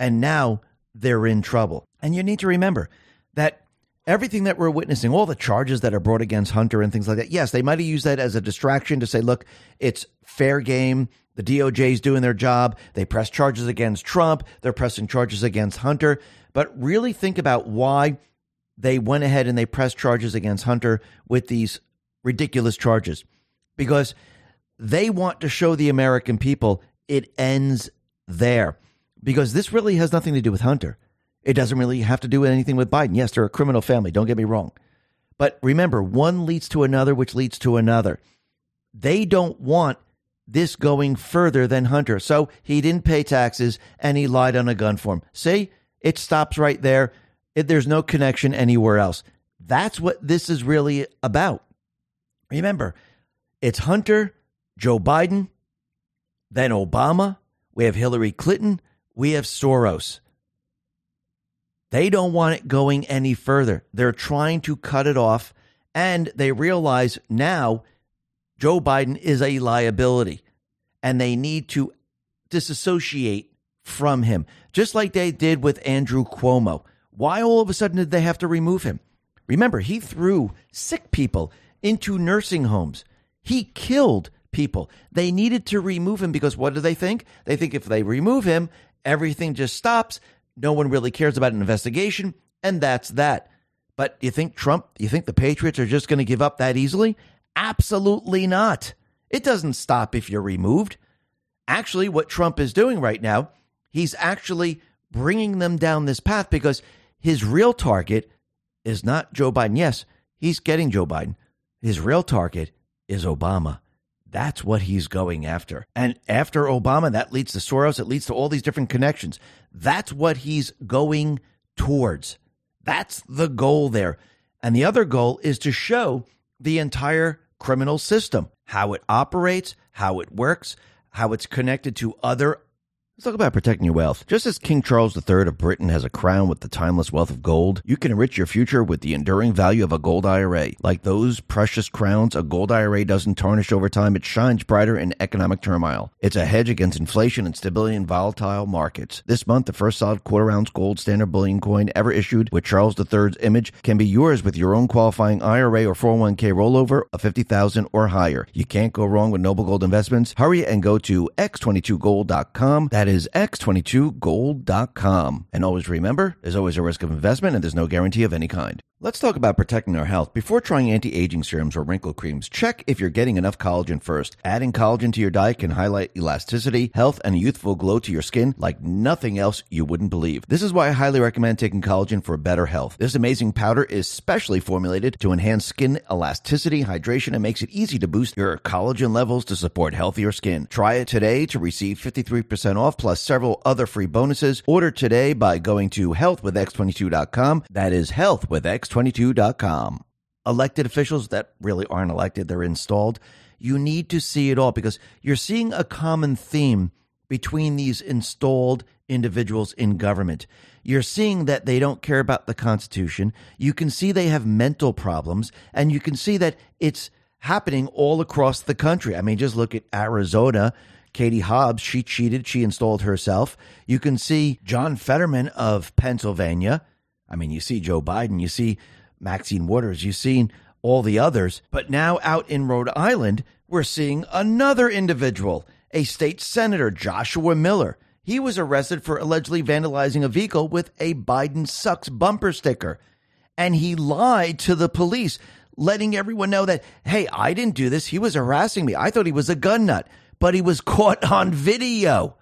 Speaker 1: and now they're in trouble. And you need to remember that everything that we're witnessing, all the charges that are brought against Hunter and things like that, yes, they might have used that as a distraction to say, look, it's fair game. The DOJ is doing their job. They press charges against Trump. They're pressing charges against Hunter. But really think about why they went ahead and they pressed charges against Hunter with these ridiculous charges. Because they want to show the American people it ends there because this really has nothing to do with Hunter. It doesn't really have to do with anything with Biden. Yes, they're a criminal family. Don't get me wrong. But remember, one leads to another, which leads to another. They don't want this going further than Hunter. So he didn't pay taxes and he lied on a gun form. See, it stops right there. It, there's no connection anywhere else. That's what this is really about. Remember, it's Hunter, Joe Biden, then Obama. We have Hillary Clinton we have Soros. They don't want it going any further. They're trying to cut it off, and they realize now Joe Biden is a liability, and they need to disassociate from him, just like they did with Andrew Cuomo. Why all of a sudden did they have to remove him? Remember, he threw sick people into nursing homes. He killed people. They needed to remove him because what do they think? They think if they remove him, everything just stops. No one really cares about an investigation, and that's that. But you think Trump, you think the Patriots are just going to give up that easily? Absolutely not. It doesn't stop if you're removed. Actually, what Trump is doing right now, he's actually bringing them down this path because his real target is not Joe Biden. Yes, he's getting Joe Biden. His real target is Obama. That's what he's going after. And after Obama, that leads to Soros, it leads to all these different connections. That's what he's going towards. That's the goal there. And the other goal is to show the entire criminal system, how it operates, how it works, how it's connected to other Let's talk about protecting your wealth. Just as King Charles III of Britain has a crown with the timeless wealth of gold, you can enrich your future with the enduring value of a gold IRA. Like those precious crowns, a gold IRA doesn't tarnish over time, it shines brighter in economic turmoil. It's a hedge against inflation and stability in volatile markets. This month, the first solid quarter ounce gold standard bullion coin ever issued with Charles III's image can be yours with your own qualifying IRA or 401k rollover of 50000 or higher. You can't go wrong with Noble Gold Investments. Hurry and go to x22gold.com. That is x22gold.com. And always remember, there's always a risk of investment and there's no guarantee of any kind. Let's talk about protecting our health. Before trying anti aging serums or wrinkle creams, check if you're getting enough collagen first. Adding collagen to your diet can highlight elasticity, health, and a youthful glow to your skin like nothing else you wouldn't believe. This is why I highly recommend taking collagen for better health. This amazing powder is specially formulated to enhance skin elasticity, hydration, and makes it easy to boost your collagen levels to support healthier skin. Try it today to receive 53% off plus several other free bonuses. Order today by going to healthwithx22.com. That is health with X 22com Elected officials that really aren't elected, they're installed. You need to see it all because you're seeing a common theme between these installed individuals in government. You're seeing that they don't care about the Constitution. You can see they have mental problems, and you can see that it's happening all across the country. I mean, just look at Arizona. Katie Hobbs, she cheated. She installed herself. You can see John Fetterman of Pennsylvania. I mean, you see Joe Biden, you see Maxine Waters, you've seen all the others. But now out in Rhode Island, we're seeing another individual, a state senator, Joshua Miller. He was arrested for allegedly vandalizing a vehicle with a Biden sucks bumper sticker. And he lied to the police, letting everyone know that, hey, I didn't do this. He was harassing me. I thought he was a gun nut, but he was caught on video.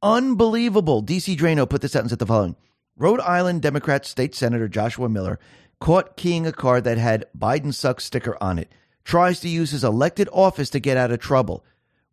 Speaker 1: Unbelievable. DC Draino put this and said the following Rhode Island Democrat State Senator Joshua Miller caught keying a car that had Biden sucks sticker on it, tries to use his elected office to get out of trouble.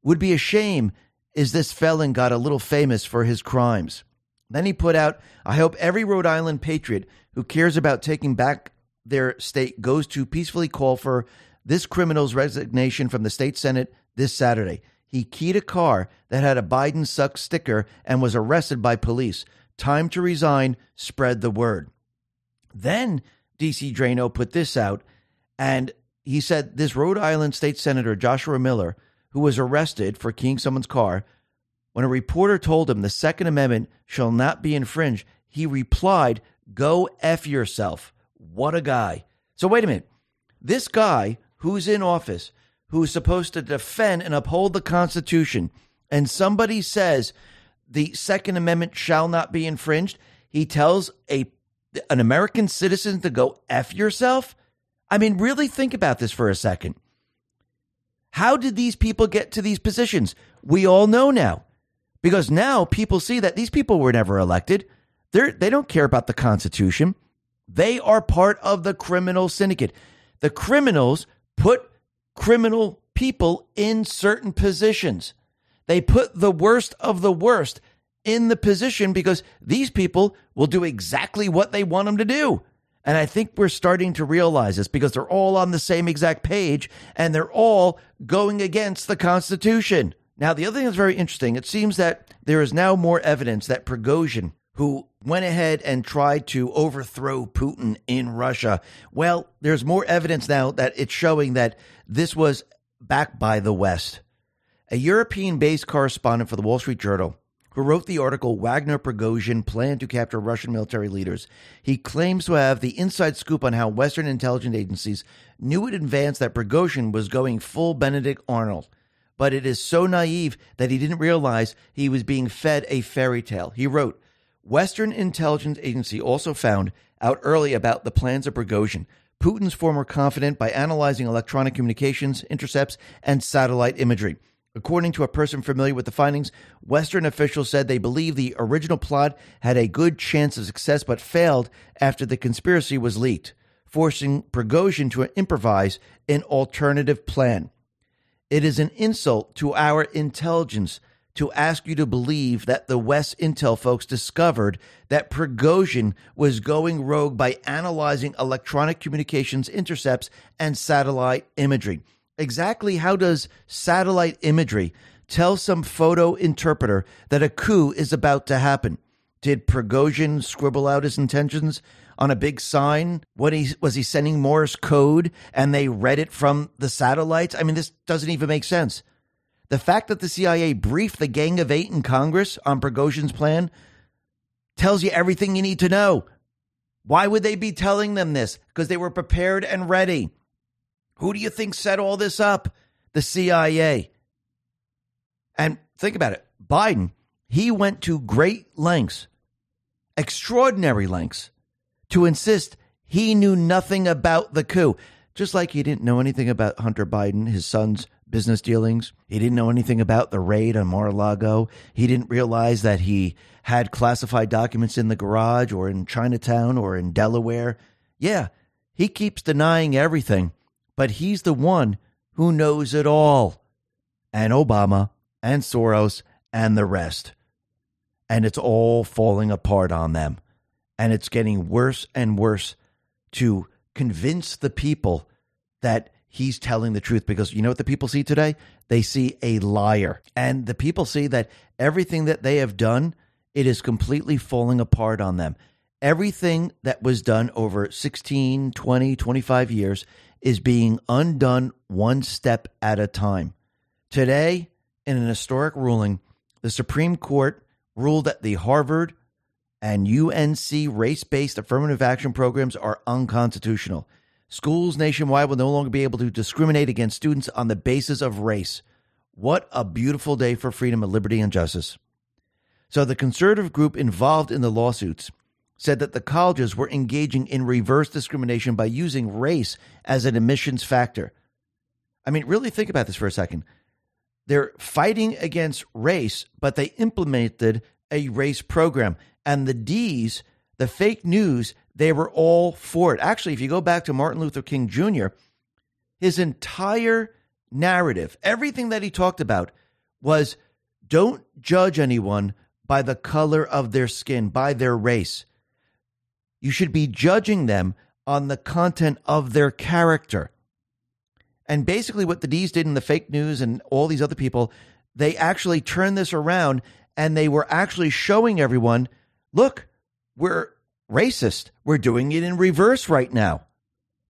Speaker 1: Would be a shame is this felon got a little famous for his crimes. Then he put out, I hope every Rhode Island patriot who cares about taking back their state goes to peacefully call for this criminal's resignation from the state senate this Saturday. He keyed a car that had a Biden sucks sticker and was arrested by police. Time to resign, spread the word. Then DC Draino put this out, and he said this Rhode Island State Senator Joshua Miller, who was arrested for keying someone's car, when a reporter told him the Second Amendment shall not be infringed, he replied, Go F yourself. What a guy. So, wait a minute. This guy who's in office, who's supposed to defend and uphold the Constitution, and somebody says the Second Amendment shall not be infringed. He tells a an American citizen to go F yourself? I mean, really think about this for a second. How did these people get to these positions? We all know now. Because now people see that these people were never elected. They're, they don't care about the Constitution. They are part of the criminal syndicate. The criminals put criminal people in certain positions. They put the worst of the worst in the position because these people will do exactly what they want them to do. And I think we're starting to realize this because they're all on the same exact page and they're all going against the Constitution. Now, the other thing that's very interesting, it seems that there is now more evidence that Prigozhin, who went ahead and tried to overthrow Putin in Russia, well, there's more evidence now that it's showing that this was backed by the West. A European based correspondent for the Wall Street Journal who wrote the article Wagner Prigozhin Plan to Capture Russian Military Leaders. He claims to have the inside scoop on how Western intelligence agencies knew in advance that Prigozhin was going full Benedict Arnold. But it is so naive that he didn't realize he was being fed a fairy tale. He wrote, Western intelligence agency also found out early about the plans of Prigozhin, Putin's former confidant, by analyzing electronic communications, intercepts, and satellite imagery. According to a person familiar with the findings, Western officials said they believe the original plot had a good chance of success but failed after the conspiracy was leaked, forcing Prigozhin to improvise an alternative plan. It is an insult to our intelligence to ask you to believe that the West Intel folks discovered that Prigozhin was going rogue by analyzing electronic communications intercepts and satellite imagery. Exactly how does satellite imagery tell some photo interpreter that a coup is about to happen? Did Prigozhin scribble out his intentions on a big sign? What he was he sending Morse code and they read it from the satellites? I mean, this doesn't even make sense. The fact that the CIA briefed the Gang of Eight in Congress on Prigozhin's plan tells you everything you need to know. Why would they be telling them this? Because they were prepared and ready. Who do you think set all this up? The CIA. And think about it Biden, he went to great lengths, extraordinary lengths, to insist he knew nothing about the coup. Just like he didn't know anything about Hunter Biden, his son's business dealings. He didn't know anything about the raid on Mar a Lago. He didn't realize that he had classified documents in the garage or in Chinatown or in Delaware. Yeah, he keeps denying everything but he's the one who knows it all. And Obama and Soros and the rest. And it's all falling apart on them. And it's getting worse and worse to convince the people that he's telling the truth because you know what the people see today? They see a liar. And the people see that everything that they have done, it is completely falling apart on them. Everything that was done over 16, 20, 25 years is being undone one step at a time. Today, in an historic ruling, the Supreme Court ruled that the Harvard and UNC race based affirmative action programs are unconstitutional. Schools nationwide will no longer be able to discriminate against students on the basis of race. What a beautiful day for freedom and liberty and justice. So, the conservative group involved in the lawsuits said that the colleges were engaging in reverse discrimination by using race as an admissions factor. I mean, really think about this for a second. They're fighting against race, but they implemented a race program. And the D's, the fake news, they were all for it. Actually, if you go back to Martin Luther King Jr., his entire narrative, everything that he talked about was don't judge anyone by the color of their skin, by their race. You should be judging them on the content of their character. And basically, what the D's did in the fake news and all these other people, they actually turned this around and they were actually showing everyone look, we're racist. We're doing it in reverse right now.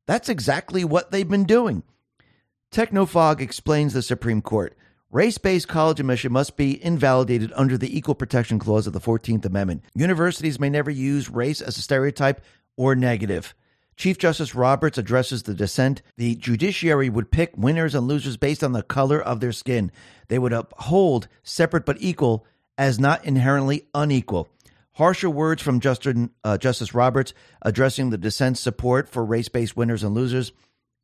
Speaker 1: That's exactly what they've been doing. Technofog explains the Supreme Court. Race based college admission must be invalidated under the Equal Protection Clause of the 14th Amendment. Universities may never use race as a stereotype or negative. Chief Justice Roberts addresses the dissent. The judiciary would pick winners and losers based on the color of their skin. They would uphold separate but equal as not inherently unequal. Harsher words from Justin, uh, Justice Roberts addressing the dissent's support for race based winners and losers,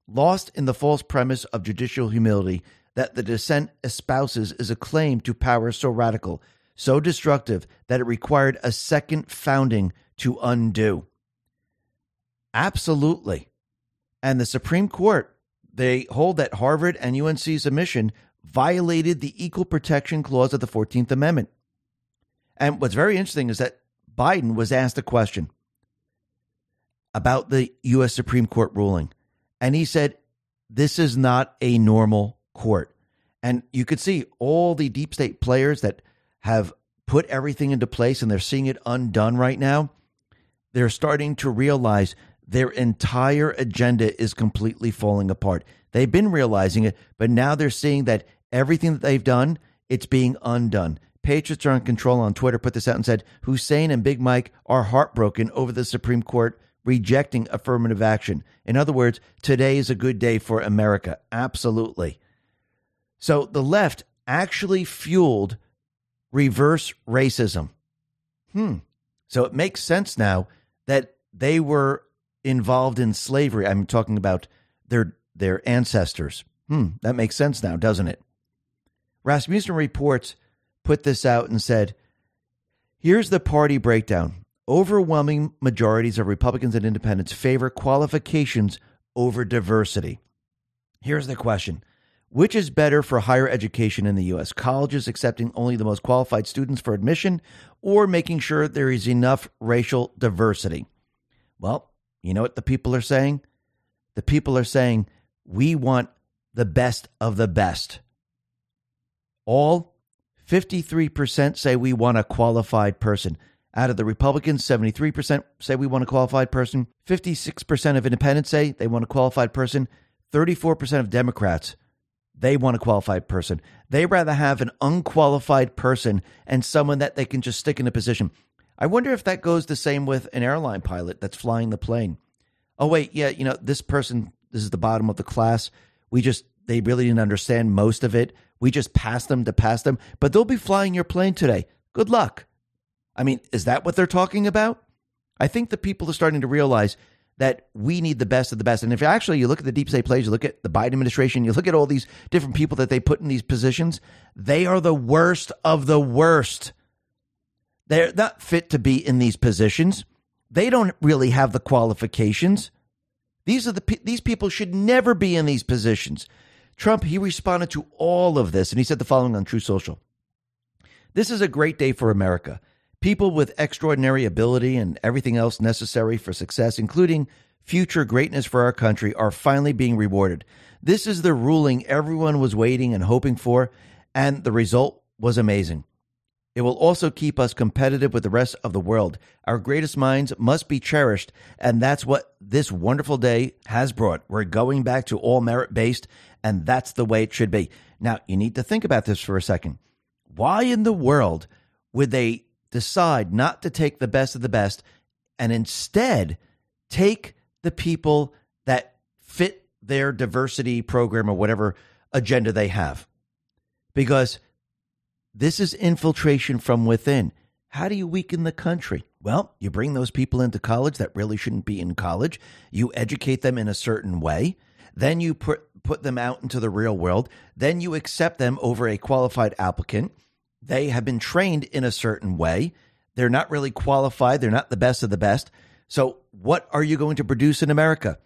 Speaker 1: lost in the false premise of judicial humility that the dissent espouses is a claim to power so radical, so destructive, that it required a second founding to undo. Absolutely. And the Supreme Court, they hold that Harvard and UNC's admission violated the Equal Protection Clause of the 14th Amendment. And what's very interesting is that Biden was asked a question about the U.S. Supreme Court ruling. And he said, This is not a normal court. And you could see all the deep state players that have put everything into place and they're seeing it undone right now. They're starting to realize their entire agenda is completely falling apart. They've been realizing it, but now they're seeing that everything that they've done, it's being undone. Patriots are in control on Twitter put this out and said Hussein and Big Mike are heartbroken over the Supreme Court rejecting affirmative action. In other words, today is a good day for America. Absolutely. So the left actually fueled reverse racism. Hmm. So it makes sense now that they were involved in slavery. I'm talking about their their ancestors. Hmm, that makes sense now, doesn't it? Rasmussen reports put this out and said, "Here's the party breakdown. Overwhelming majorities of Republicans and independents favor qualifications over diversity. Here's the question which is better for higher education in the U.S.? Colleges accepting only the most qualified students for admission or making sure there is enough racial diversity? Well, you know what the people are saying? The people are saying, we want the best of the best. All 53% say we want a qualified person. Out of the Republicans, 73% say we want a qualified person. 56% of independents say they want a qualified person. 34% of Democrats they want a qualified person. They rather have an unqualified person and someone that they can just stick in a position. I wonder if that goes the same with an airline pilot that's flying the plane. Oh wait, yeah, you know, this person this is the bottom of the class. We just they really didn't understand most of it. We just passed them to pass them, but they'll be flying your plane today. Good luck. I mean, is that what they're talking about? I think the people are starting to realize that we need the best of the best. And if actually you look at the deep state players, you look at the Biden administration, you look at all these different people that they put in these positions, they are the worst of the worst. They're not fit to be in these positions. They don't really have the qualifications. These are the these people should never be in these positions. Trump he responded to all of this and he said the following on Truth Social. This is a great day for America. People with extraordinary ability and everything else necessary for success, including future greatness for our country, are finally being rewarded. This is the ruling everyone was waiting and hoping for, and the result was amazing. It will also keep us competitive with the rest of the world. Our greatest minds must be cherished, and that's what this wonderful day has brought. We're going back to all merit based, and that's the way it should be. Now, you need to think about this for a second. Why in the world would they decide not to take the best of the best and instead take the people that fit their diversity program or whatever agenda they have. Because this is infiltration from within. How do you weaken the country? Well, you bring those people into college that really shouldn't be in college. You educate them in a certain way. Then you put put them out into the real world. Then you accept them over a qualified applicant. They have been trained in a certain way. They're not really qualified. They're not the best of the best. So, what are you going to produce in America?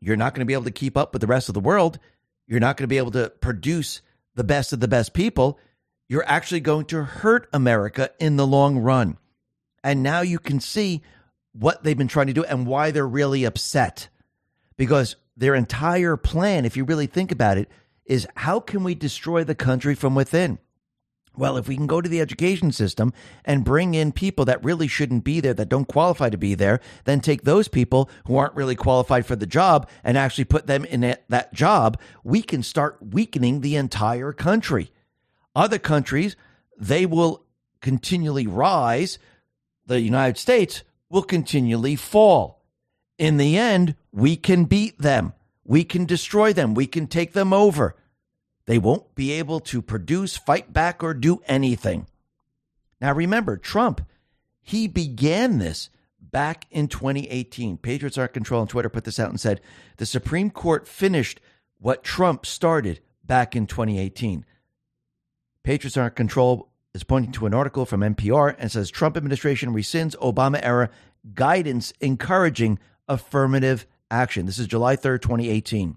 Speaker 1: You're not going to be able to keep up with the rest of the world. You're not going to be able to produce the best of the best people. You're actually going to hurt America in the long run. And now you can see what they've been trying to do and why they're really upset. Because their entire plan, if you really think about it, is how can we destroy the country from within? Well, if we can go to the education system and bring in people that really shouldn't be there, that don't qualify to be there, then take those people who aren't really qualified for the job and actually put them in that job, we can start weakening the entire country. Other countries, they will continually rise. The United States will continually fall. In the end, we can beat them. We can destroy them. We can take them over. They won't be able to produce, fight back, or do anything. Now, remember, Trump, he began this back in 2018. Patriots Are In Control on Twitter put this out and said the Supreme Court finished what Trump started back in 2018. Patriots Are In Control is pointing to an article from NPR and says Trump administration rescinds Obama era guidance encouraging affirmative action. This is July 3rd, 2018.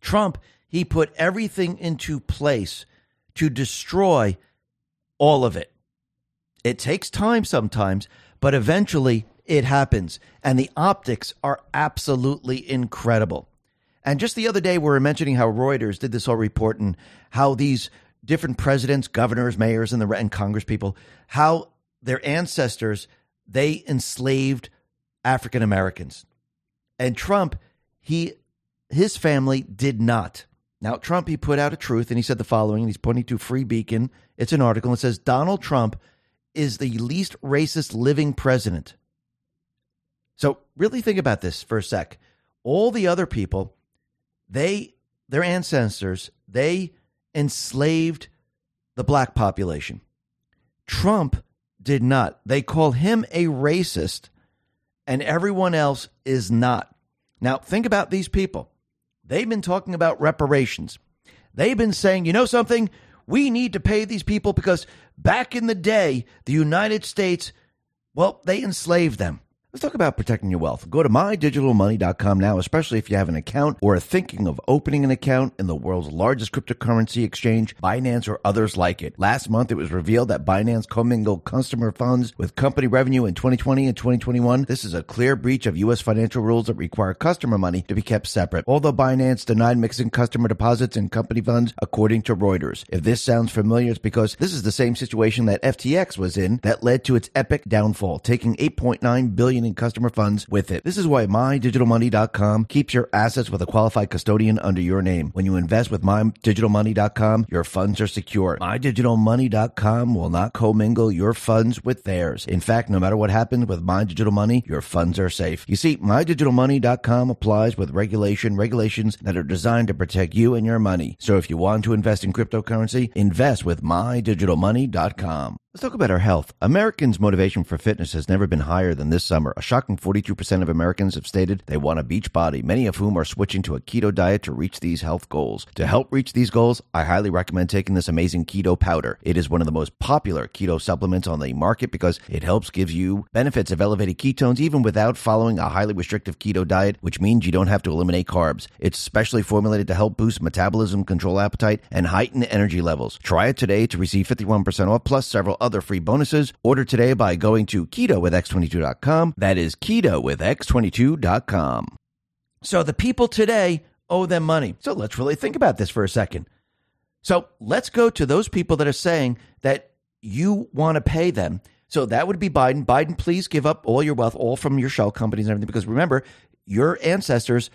Speaker 1: Trump he put everything into place to destroy all of it. It takes time sometimes, but eventually it happens. And the optics are absolutely incredible. And just the other day, we were mentioning how Reuters did this whole report and how these different presidents, governors, mayors, and the and Congress people, how their ancestors they enslaved African Americans, and Trump, he his family did not. Now, Trump, he put out a truth and he said the following. and He's pointing to Free Beacon. It's an article. It says Donald Trump is the least racist living president. So, really think about this for a sec. All the other people, they, their ancestors, they enslaved the black population. Trump did not. They call him a racist, and everyone else is not. Now, think about these people. They've been talking about reparations. They've been saying, you know something? We need to pay these people because back in the day, the United States, well, they enslaved them. Let's talk about protecting your wealth. Go to mydigitalmoney.com now, especially if you have an account or are thinking of opening an account in the world's largest cryptocurrency exchange, Binance or others like it. Last month, it was revealed that Binance commingled customer funds with company revenue in 2020 and 2021. This is a clear breach of U.S. financial rules that require customer money to be kept separate. Although Binance denied mixing customer deposits and company funds, according to Reuters. If this sounds familiar, it's because this is the same situation that FTX was in that led to its epic downfall, taking 8.9 billion in customer funds with it. This is why MyDigitalMoney.com keeps your assets with a qualified custodian under your name. When you invest with MyDigitalMoney.com, your funds are secure. MyDigitalMoney.com will not commingle your funds with theirs. In fact, no matter what happens with My Digital Money, your funds are safe. You see, MyDigitalMoney.com applies with regulation, regulations that are designed to protect you and your money. So if you want to invest in cryptocurrency, invest with MyDigitalMoney.com. Let's talk about our health. Americans' motivation for fitness has never been higher than this summer. A shocking 42% of Americans have stated they want a beach body, many of whom are switching to a keto diet to reach these health goals. To help reach these goals, I highly recommend taking this amazing keto powder. It is one of the most popular keto supplements on the market because it helps give you benefits of elevated ketones even without following a highly restrictive keto diet, which means you don't have to eliminate carbs. It's specially formulated to help boost metabolism, control appetite, and heighten energy levels. Try it today to receive 51% off plus several other free bonuses. Order today by going to keto with x22.com. That is keto with x22.com. So the people today owe them money. So let's really think about this for a second. So let's go to those people that are saying that you want to pay them. So that would be Biden. Biden, please give up all your wealth, all from your shell companies and everything, because remember, your ancestors,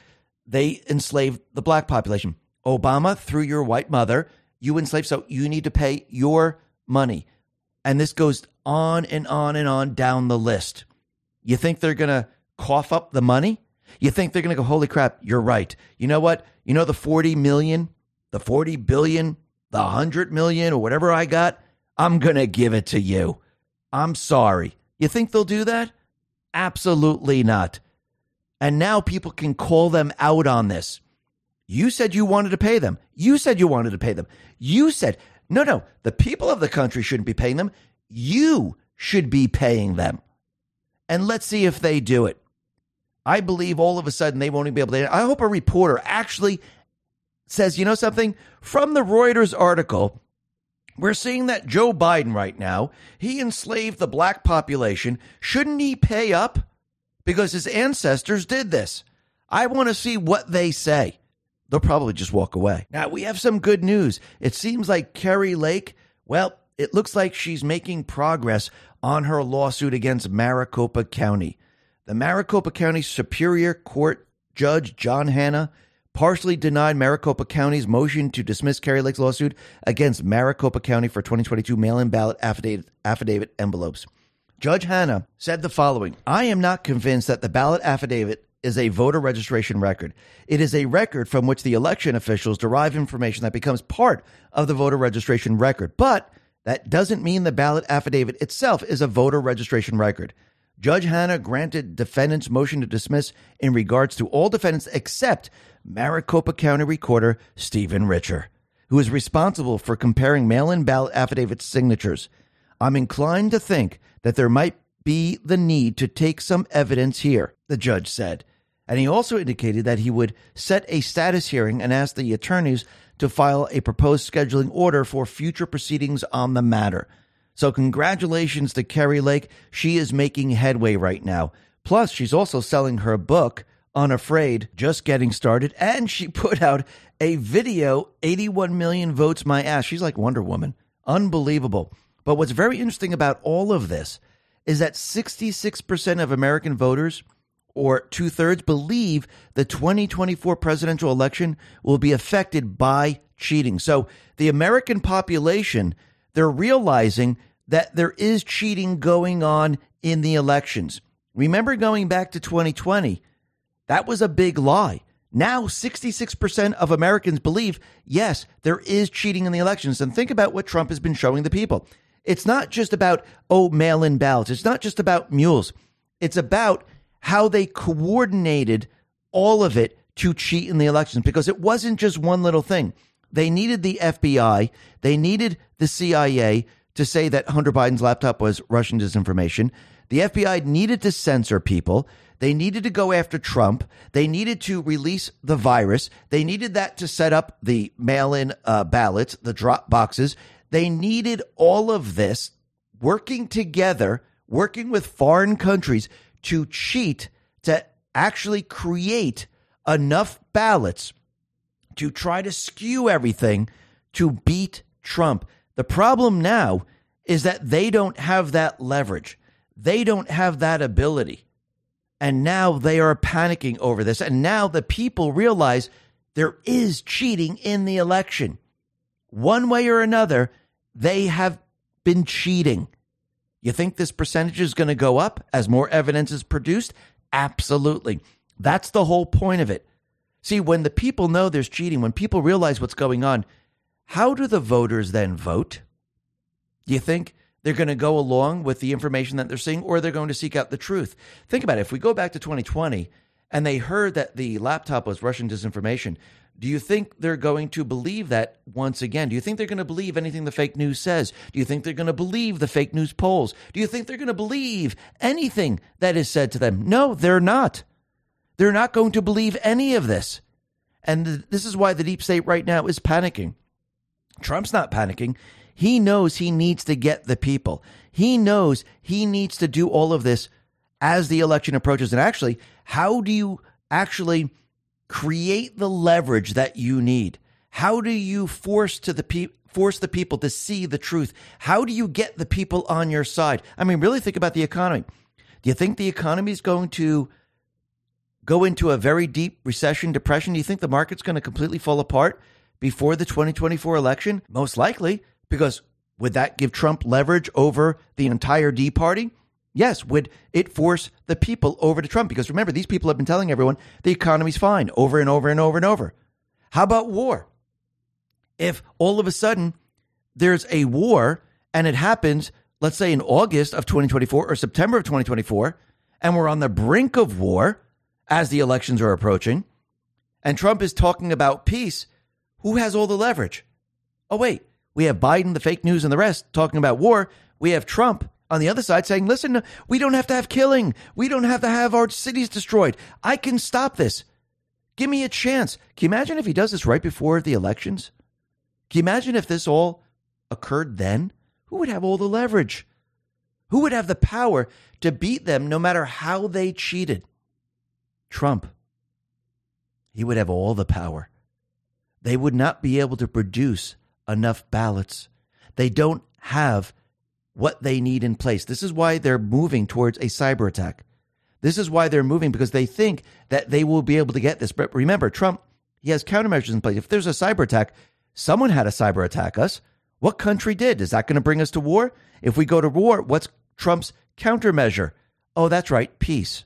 Speaker 1: they enslaved the black population. Obama, through your white mother, you enslaved. So you need to pay your money. And this goes on and on and on down the list. You think they're going to cough up the money? You think they're going to go, holy crap, you're right. You know what? You know the 40 million, the 40 billion, the 100 million, or whatever I got? I'm going to give it to you. I'm sorry. You think they'll do that? Absolutely not. And now people can call them out on this. You said you wanted to pay them. You said you wanted to pay them. You said no, no. The people of the country shouldn't be paying them. You should be paying them. And let's see if they do it. I believe all of a sudden they won't even be able to. I hope a reporter actually says, you know something? From the Reuters article, we're seeing that Joe Biden right now, he enslaved the black population. Shouldn't he pay up? Because his ancestors did this. I want to see what they say they'll probably just walk away. Now, we have some good news. It seems like Kari Lake, well, it looks like she's making progress on her lawsuit against Maricopa County. The Maricopa County Superior Court Judge John Hannah partially denied Maricopa County's motion to dismiss Kari Lake's lawsuit against Maricopa County for 2022 mail in ballot affidavit, affidavit envelopes. Judge Hannah said the following I am not convinced that the ballot affidavit is a voter registration record. It is a record from which the election officials derive information that becomes part of the voter registration record. But that doesn't mean the ballot affidavit itself is a voter registration record. Judge Hannah granted defendants' motion to dismiss in regards to all defendants except Maricopa County Recorder Stephen Richer, who is responsible for comparing mail in ballot affidavit signatures. I'm inclined to think that there might be the need to take some evidence here, the judge said. And he also indicated that he would set a status hearing and ask the attorneys to file a proposed scheduling order for future proceedings on the matter. So, congratulations to Kari Lake. She is making headway right now. Plus, she's also selling her book, Unafraid, just getting started. And she put out a video 81 million votes my ass. She's like Wonder Woman. Unbelievable. But what's very interesting about all of this is that 66% of American voters or two thirds believe the 2024 presidential election will be affected by cheating. So the American population, they're realizing that there is cheating going on in the elections. Remember going back to 2020, that was a big lie. Now, 66% of Americans believe, yes, there is cheating in the elections. And think about what Trump has been showing the people. It's not just about, oh, mail in ballots. It's not just about mules. It's about how they coordinated all of it to cheat in the elections because it wasn't just one little thing. They needed the FBI, they needed the CIA to say that Hunter Biden's laptop was Russian disinformation. The FBI needed to censor people. They needed to go after Trump. They needed to release the virus. They needed that to set up the mail in uh, ballots, the drop boxes. They needed all of this working together, working with foreign countries to cheat, to actually create enough ballots to try to skew everything to beat Trump. The problem now is that they don't have that leverage. They don't have that ability. And now they are panicking over this. And now the people realize there is cheating in the election. One way or another, they have been cheating. You think this percentage is going to go up as more evidence is produced? Absolutely. That's the whole point of it. See, when the people know there's cheating, when people realize what's going on, how do the voters then vote? Do you think they're going to go along with the information that they're seeing or they're going to seek out the truth? Think about it. If we go back to 2020 and they heard that the laptop was Russian disinformation, do you think they're going to believe that once again? Do you think they're going to believe anything the fake news says? Do you think they're going to believe the fake news polls? Do you think they're going to believe anything that is said to them? No, they're not. They're not going to believe any of this. And this is why the deep state right now is panicking. Trump's not panicking. He knows he needs to get the people. He knows he needs to do all of this as the election approaches. And actually, how do you actually create the leverage that you need? How do you force to the pe- force the people to see the truth? How do you get the people on your side? I mean, really think about the economy. Do you think the economy is going to go into a very deep recession, depression? Do you think the market's going to completely fall apart before the 2024 election? Most likely, because would that give Trump leverage over the entire D party? Yes. Would it force the people over to Trump? Because remember, these people have been telling everyone the economy's fine over and over and over and over. How about war? If all of a sudden there's a war and it happens, let's say in August of 2024 or September of 2024, and we're on the brink of war as the elections are approaching, and Trump is talking about peace, who has all the leverage? Oh, wait, we have Biden, the fake news, and the rest talking about war. We have Trump on the other side saying, listen, we don't have to have killing. We don't have to have our cities destroyed. I can stop this. Give me a chance. Can you imagine if he does this right before the elections? Can you imagine if this all occurred then? Who would have all the leverage? Who would have the power to beat them no matter how they cheated? Trump. He would have all the power. They would not be able to produce enough ballots. They don't have what they need in place. This is why they're moving towards a cyber attack. This is why they're moving because they think that they will be able to get this. But remember, Trump, he has countermeasures in place. If there's a cyber attack, someone had a cyber attack us. What country did? Is that going to bring us to war? If we go to war, what's Trump's countermeasure? Oh, that's right, peace.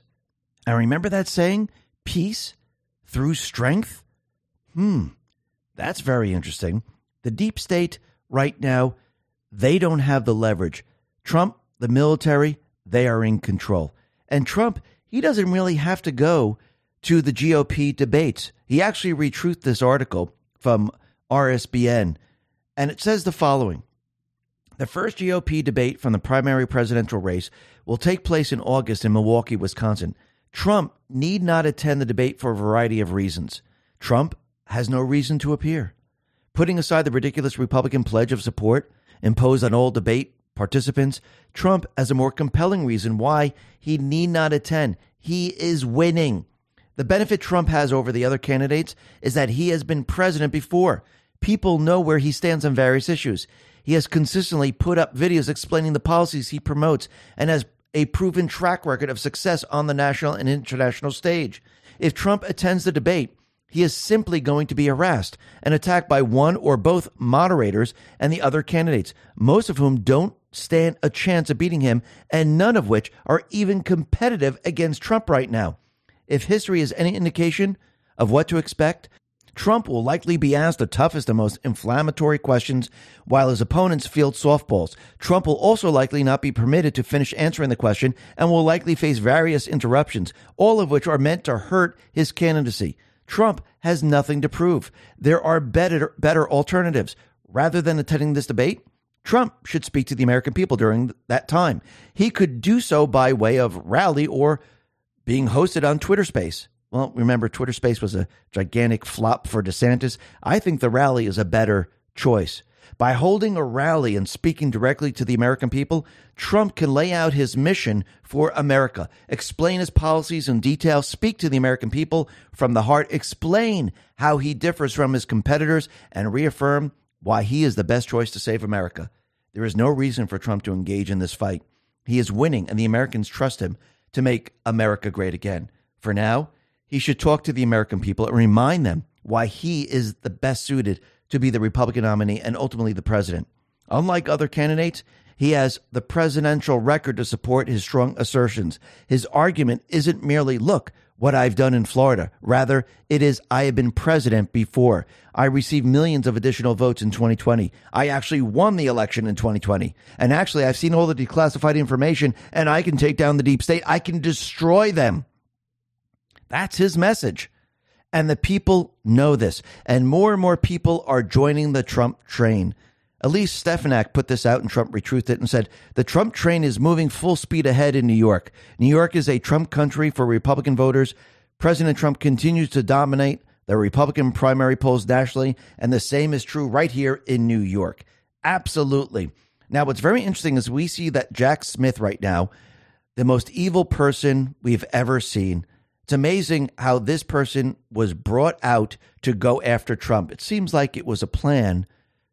Speaker 1: And remember that saying, peace through strength? Hmm, that's very interesting. The deep state right now, they don't have the leverage. Trump, the military, they are in control. And Trump, he doesn't really have to go to the GOP debates. He actually retruthed this article from RSBN, and it says the following The first GOP debate from the primary presidential race will take place in August in Milwaukee, Wisconsin. Trump need not attend the debate for a variety of reasons. Trump has no reason to appear. Putting aside the ridiculous Republican pledge of support imposed on all debate participants, Trump has a more compelling reason why he need not attend. He is winning. The benefit Trump has over the other candidates is that he has been president before. People know where he stands on various issues. He has consistently put up videos explaining the policies he promotes and has a proven track record of success on the national and international stage. If Trump attends the debate, he is simply going to be harassed and attacked by one or both moderators and the other candidates, most of whom don't stand a chance of beating him, and none of which are even competitive against Trump right now. If history is any indication of what to expect, Trump will likely be asked the toughest and most inflammatory questions while his opponents field softballs. Trump will also likely not be permitted to finish answering the question and will likely face various interruptions, all of which are meant to hurt his candidacy. Trump has nothing to prove. There are better, better alternatives. Rather than attending this debate, Trump should speak to the American people during that time. He could do so by way of rally or being hosted on Twitter Space. Well, remember, Twitter Space was a gigantic flop for DeSantis. I think the rally is a better choice. By holding a rally and speaking directly to the American people, Trump can lay out his mission for America, explain his policies in detail, speak to the American people from the heart, explain how he differs from his competitors, and reaffirm why he is the best choice to save America. There is no reason for Trump to engage in this fight. He is winning, and the Americans trust him to make America great again. For now, he should talk to the American people and remind them why he is the best suited to be the Republican nominee and ultimately the president. Unlike other candidates, he has the presidential record to support his strong assertions. His argument isn't merely, look, what I've done in Florida. Rather, it is, I have been president before. I received millions of additional votes in 2020. I actually won the election in 2020. And actually, I've seen all the declassified information and I can take down the deep state. I can destroy them. That's his message. And the people know this. And more and more people are joining the Trump train. Elise Stefanik put this out and Trump retruthed it and said, The Trump train is moving full speed ahead in New York. New York is a Trump country for Republican voters. President Trump continues to dominate the Republican primary polls nationally, and the same is true right here in New York. Absolutely. Now, what's very interesting is we see that Jack Smith right now, the most evil person we've ever seen, it's amazing how this person was brought out to go after Trump. It seems like it was a plan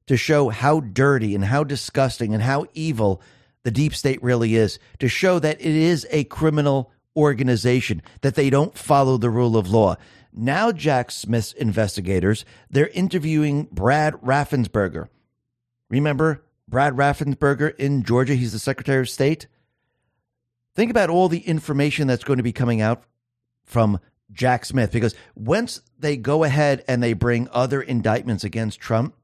Speaker 1: to show how dirty and how disgusting and how evil the deep state really is, to show that it is a criminal organization, that they don't follow the rule of law. Now, Jack Smith's investigators, they're interviewing Brad Raffensperger. Remember Brad Raffensperger in Georgia? He's the Secretary of State. Think about all the information that's going to be coming out from Jack Smith because once they go ahead and they bring other indictments against Trump,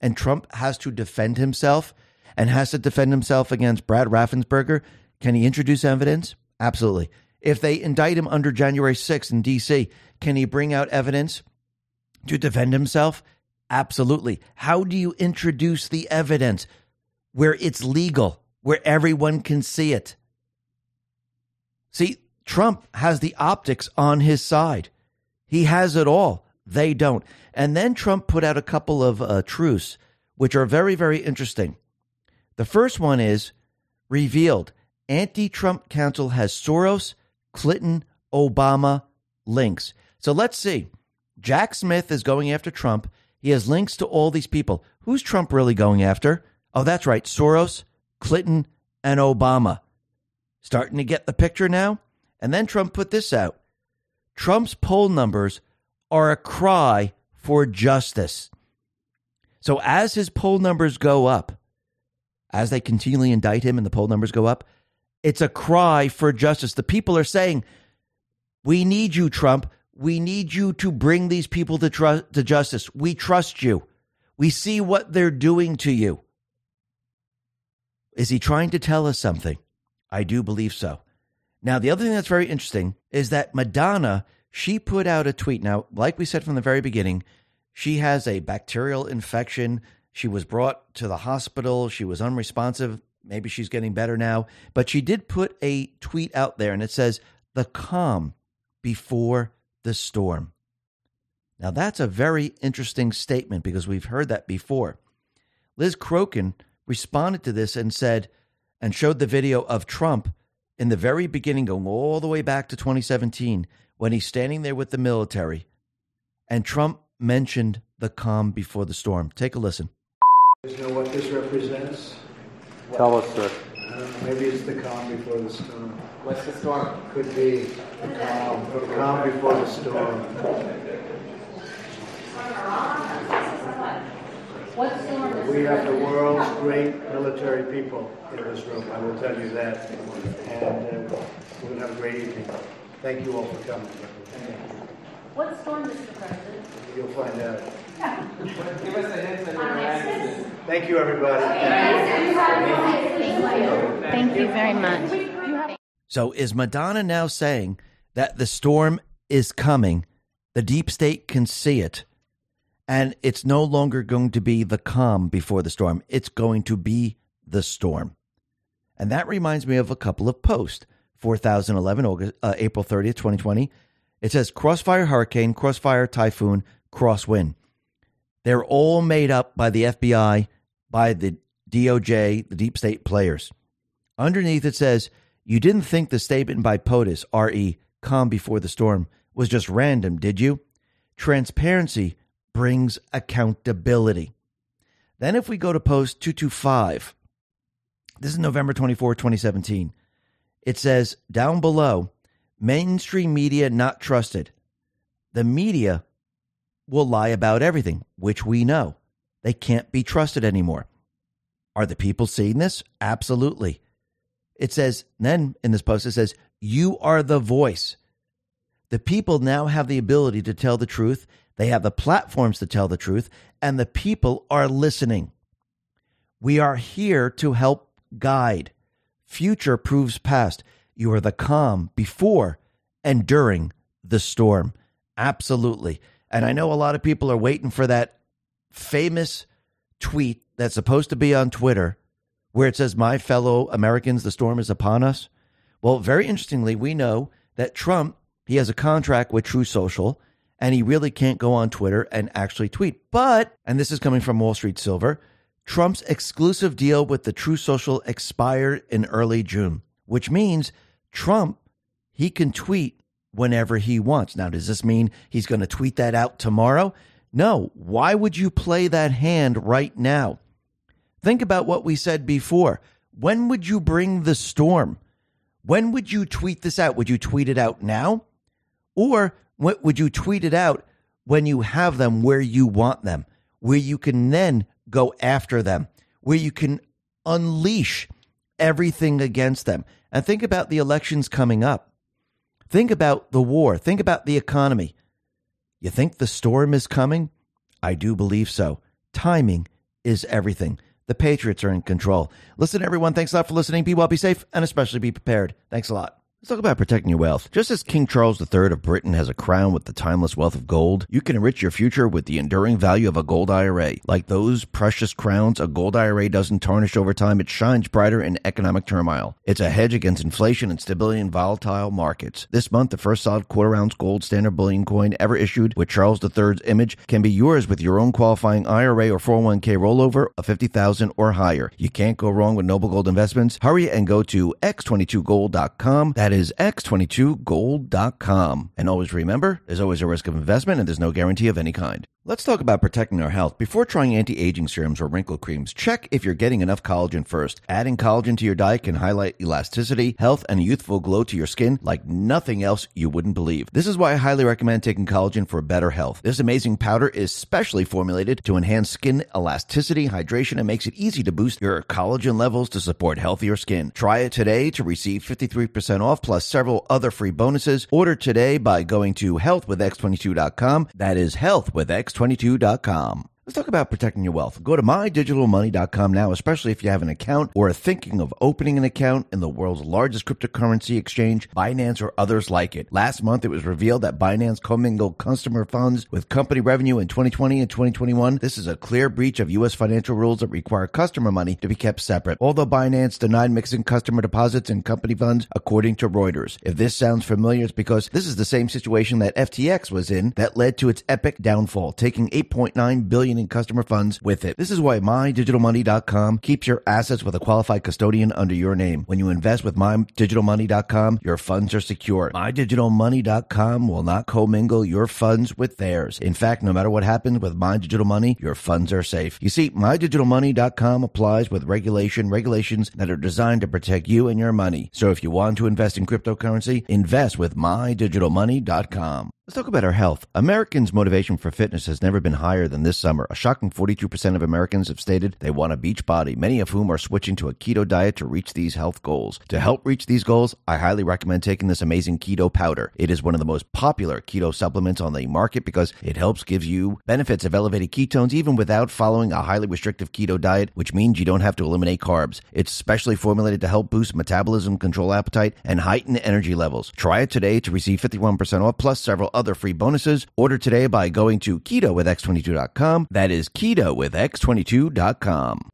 Speaker 1: and Trump has to defend himself and has to defend himself against Brad Raffensperger, can he introduce evidence? Absolutely. If they indict him under January 6th in D.C., can he bring out evidence to defend himself? Absolutely. How do you introduce the evidence where it's legal, where everyone can see it? See, Trump has the optics on his side. He has it all. They don't. And then Trump put out a couple of uh, truths, which are very, very interesting. The first one is revealed anti Trump counsel has Soros, Clinton, Obama links. So let's see. Jack Smith is going after Trump. He has links to all these people. Who's Trump really going after? Oh, that's right. Soros, Clinton, and Obama. Starting to get the picture now? And then Trump put this out Trump's poll numbers are a cry for justice. So as his poll numbers go up, as they continually indict him and the poll numbers go up, it's a cry for justice. The people are saying, We need you, Trump. We need you to bring these people to, tr- to justice. We trust you. We see what they're doing to you. Is he trying to tell us something? I do believe so. Now, the other thing that's very interesting is that Madonna, she put out a tweet. Now, like we said from the very beginning, she has a bacterial infection. She was brought to the hospital. She was unresponsive. Maybe she's getting better now. But she did put a tweet out there and it says, The calm before the storm. Now, that's a very interesting statement because we've heard that before. Liz Crokin responded to this and said, and showed the video of Trump in the very beginning, going all the way back to 2017, when he's standing there with the military, and Trump mentioned the calm before the storm. Take a listen.
Speaker 2: You know what this represents?
Speaker 3: Tell us, sir.
Speaker 2: Uh, maybe it's the calm before the storm.
Speaker 3: What's the storm?
Speaker 2: Could be the calm, the calm before the storm.
Speaker 4: What storm is
Speaker 2: We have the world's great military people in this room, I will tell you that. And uh, we're going to have a great evening. Thank you all for coming.
Speaker 4: What storm, Mr. President?
Speaker 2: You'll find out.
Speaker 3: Give us a hint on your answers.
Speaker 2: Thank you, everybody.
Speaker 4: Thank you very much.
Speaker 1: So is Madonna now saying that the storm is coming? The deep state can see it. And it's no longer going to be the calm before the storm. It's going to be the storm. And that reminds me of a couple of posts. 4011, August, uh, April 30th, 2020. It says Crossfire Hurricane, Crossfire Typhoon, Crosswind. They're all made up by the FBI, by the DOJ, the deep state players. Underneath it says, You didn't think the statement by POTUS, RE, calm before the storm, was just random, did you? Transparency brings accountability. Then, if we go to post 225, this is November 24, 2017. It says down below, mainstream media not trusted. The media will lie about everything, which we know. They can't be trusted anymore. Are the people seeing this? Absolutely. It says, then in this post, it says, You are the voice. The people now have the ability to tell the truth. They have the platforms to tell the truth, and the people are listening. We are here to help guide. Future proves past. You are the calm before and during the storm. Absolutely. And I know a lot of people are waiting for that famous tweet that's supposed to be on Twitter where it says, My fellow Americans, the storm is upon us. Well, very interestingly, we know that Trump, he has a contract with Truth Social and he really can't go on Twitter and actually tweet. But, and this is coming from Wall Street Silver, Trump's exclusive deal with the Truth Social expired in early June, which means Trump, he can tweet whenever he wants. Now, does this mean he's going to tweet that out tomorrow? No. Why would you play that hand right now? Think about what we said before. When would you bring the storm? When would you tweet this out? Would you tweet it out now? Or would you tweet it out when you have them where you want them, where you can then go after them, where you can unleash everything against them? And think about the elections coming up. Think about the war. Think about the economy. You think the storm is coming? I do believe so. Timing is everything. The Patriots are in control. Listen, everyone, thanks a lot for listening. Be well, be safe, and especially be prepared. Thanks a lot. Let's talk about protecting your wealth. Just as King Charles III of Britain has a crown with the timeless wealth of gold, you can enrich your future with the enduring value of a gold IRA. Like those precious crowns, a gold IRA doesn't tarnish over time, it shines brighter in economic turmoil. It's a hedge against inflation and stability in volatile markets. This month, the first solid quarter ounce gold standard bullion coin ever issued with Charles III's image can be yours with your own qualifying IRA or 401k rollover of 50000 or higher. You can't go wrong with Noble Gold Investments. Hurry and go to x22gold.com. That is x22gold.com. And always remember, there's always a risk of investment and there's no guarantee of any kind. Let's talk about protecting our health. Before trying anti aging serums or wrinkle creams, check if you're getting enough collagen first. Adding collagen to your diet can highlight elasticity, health, and a youthful glow to your skin like nothing else you wouldn't believe. This is why I highly recommend taking collagen for better health. This amazing powder is specially formulated to enhance skin elasticity, hydration, and makes it easy to boost your collagen levels to support healthier skin. Try it today to receive 53% off plus several other free bonuses. Order today by going to healthwithx22.com. That is health with x22.com. Let's talk about protecting your wealth. Go to mydigitalmoney.com now, especially if you have an account or are thinking of opening an account in the world's largest cryptocurrency exchange, Binance or others like it. Last month, it was revealed that Binance commingled customer funds with company revenue in 2020 and 2021. This is a clear breach of U.S. financial rules that require customer money to be kept separate. Although Binance denied mixing customer deposits and company funds, according to Reuters. If this sounds familiar, it's because this is the same situation that FTX was in that led to its epic downfall, taking 8.9 billion in customer funds with it. This is why MyDigitalMoney.com keeps your assets with a qualified custodian under your name. When you invest with MyDigitalMoney.com, your funds are secure. MyDigitalMoney.com will not commingle your funds with theirs. In fact, no matter what happens with My Digital Money, your funds are safe. You see, MyDigitalMoney.com applies with regulation, regulations that are designed to protect you and your money. So if you want to invest in cryptocurrency, invest with MyDigitalMoney.com. Let's talk about our health. Americans' motivation for fitness has never been higher than this summer. A shocking 42% of Americans have stated they want a beach body, many of whom are switching to a keto diet to reach these health goals. To help reach these goals, I highly recommend taking this amazing keto powder. It is one of the most popular keto supplements on the market because it helps give you benefits of elevated ketones even without following a highly restrictive keto diet, which means you don't have to eliminate carbs. It's specially formulated to help boost metabolism, control appetite, and heighten energy levels. Try it today to receive 51% off plus several other free bonuses. Order today by going to keto with x22.com. That is keto with x22.com.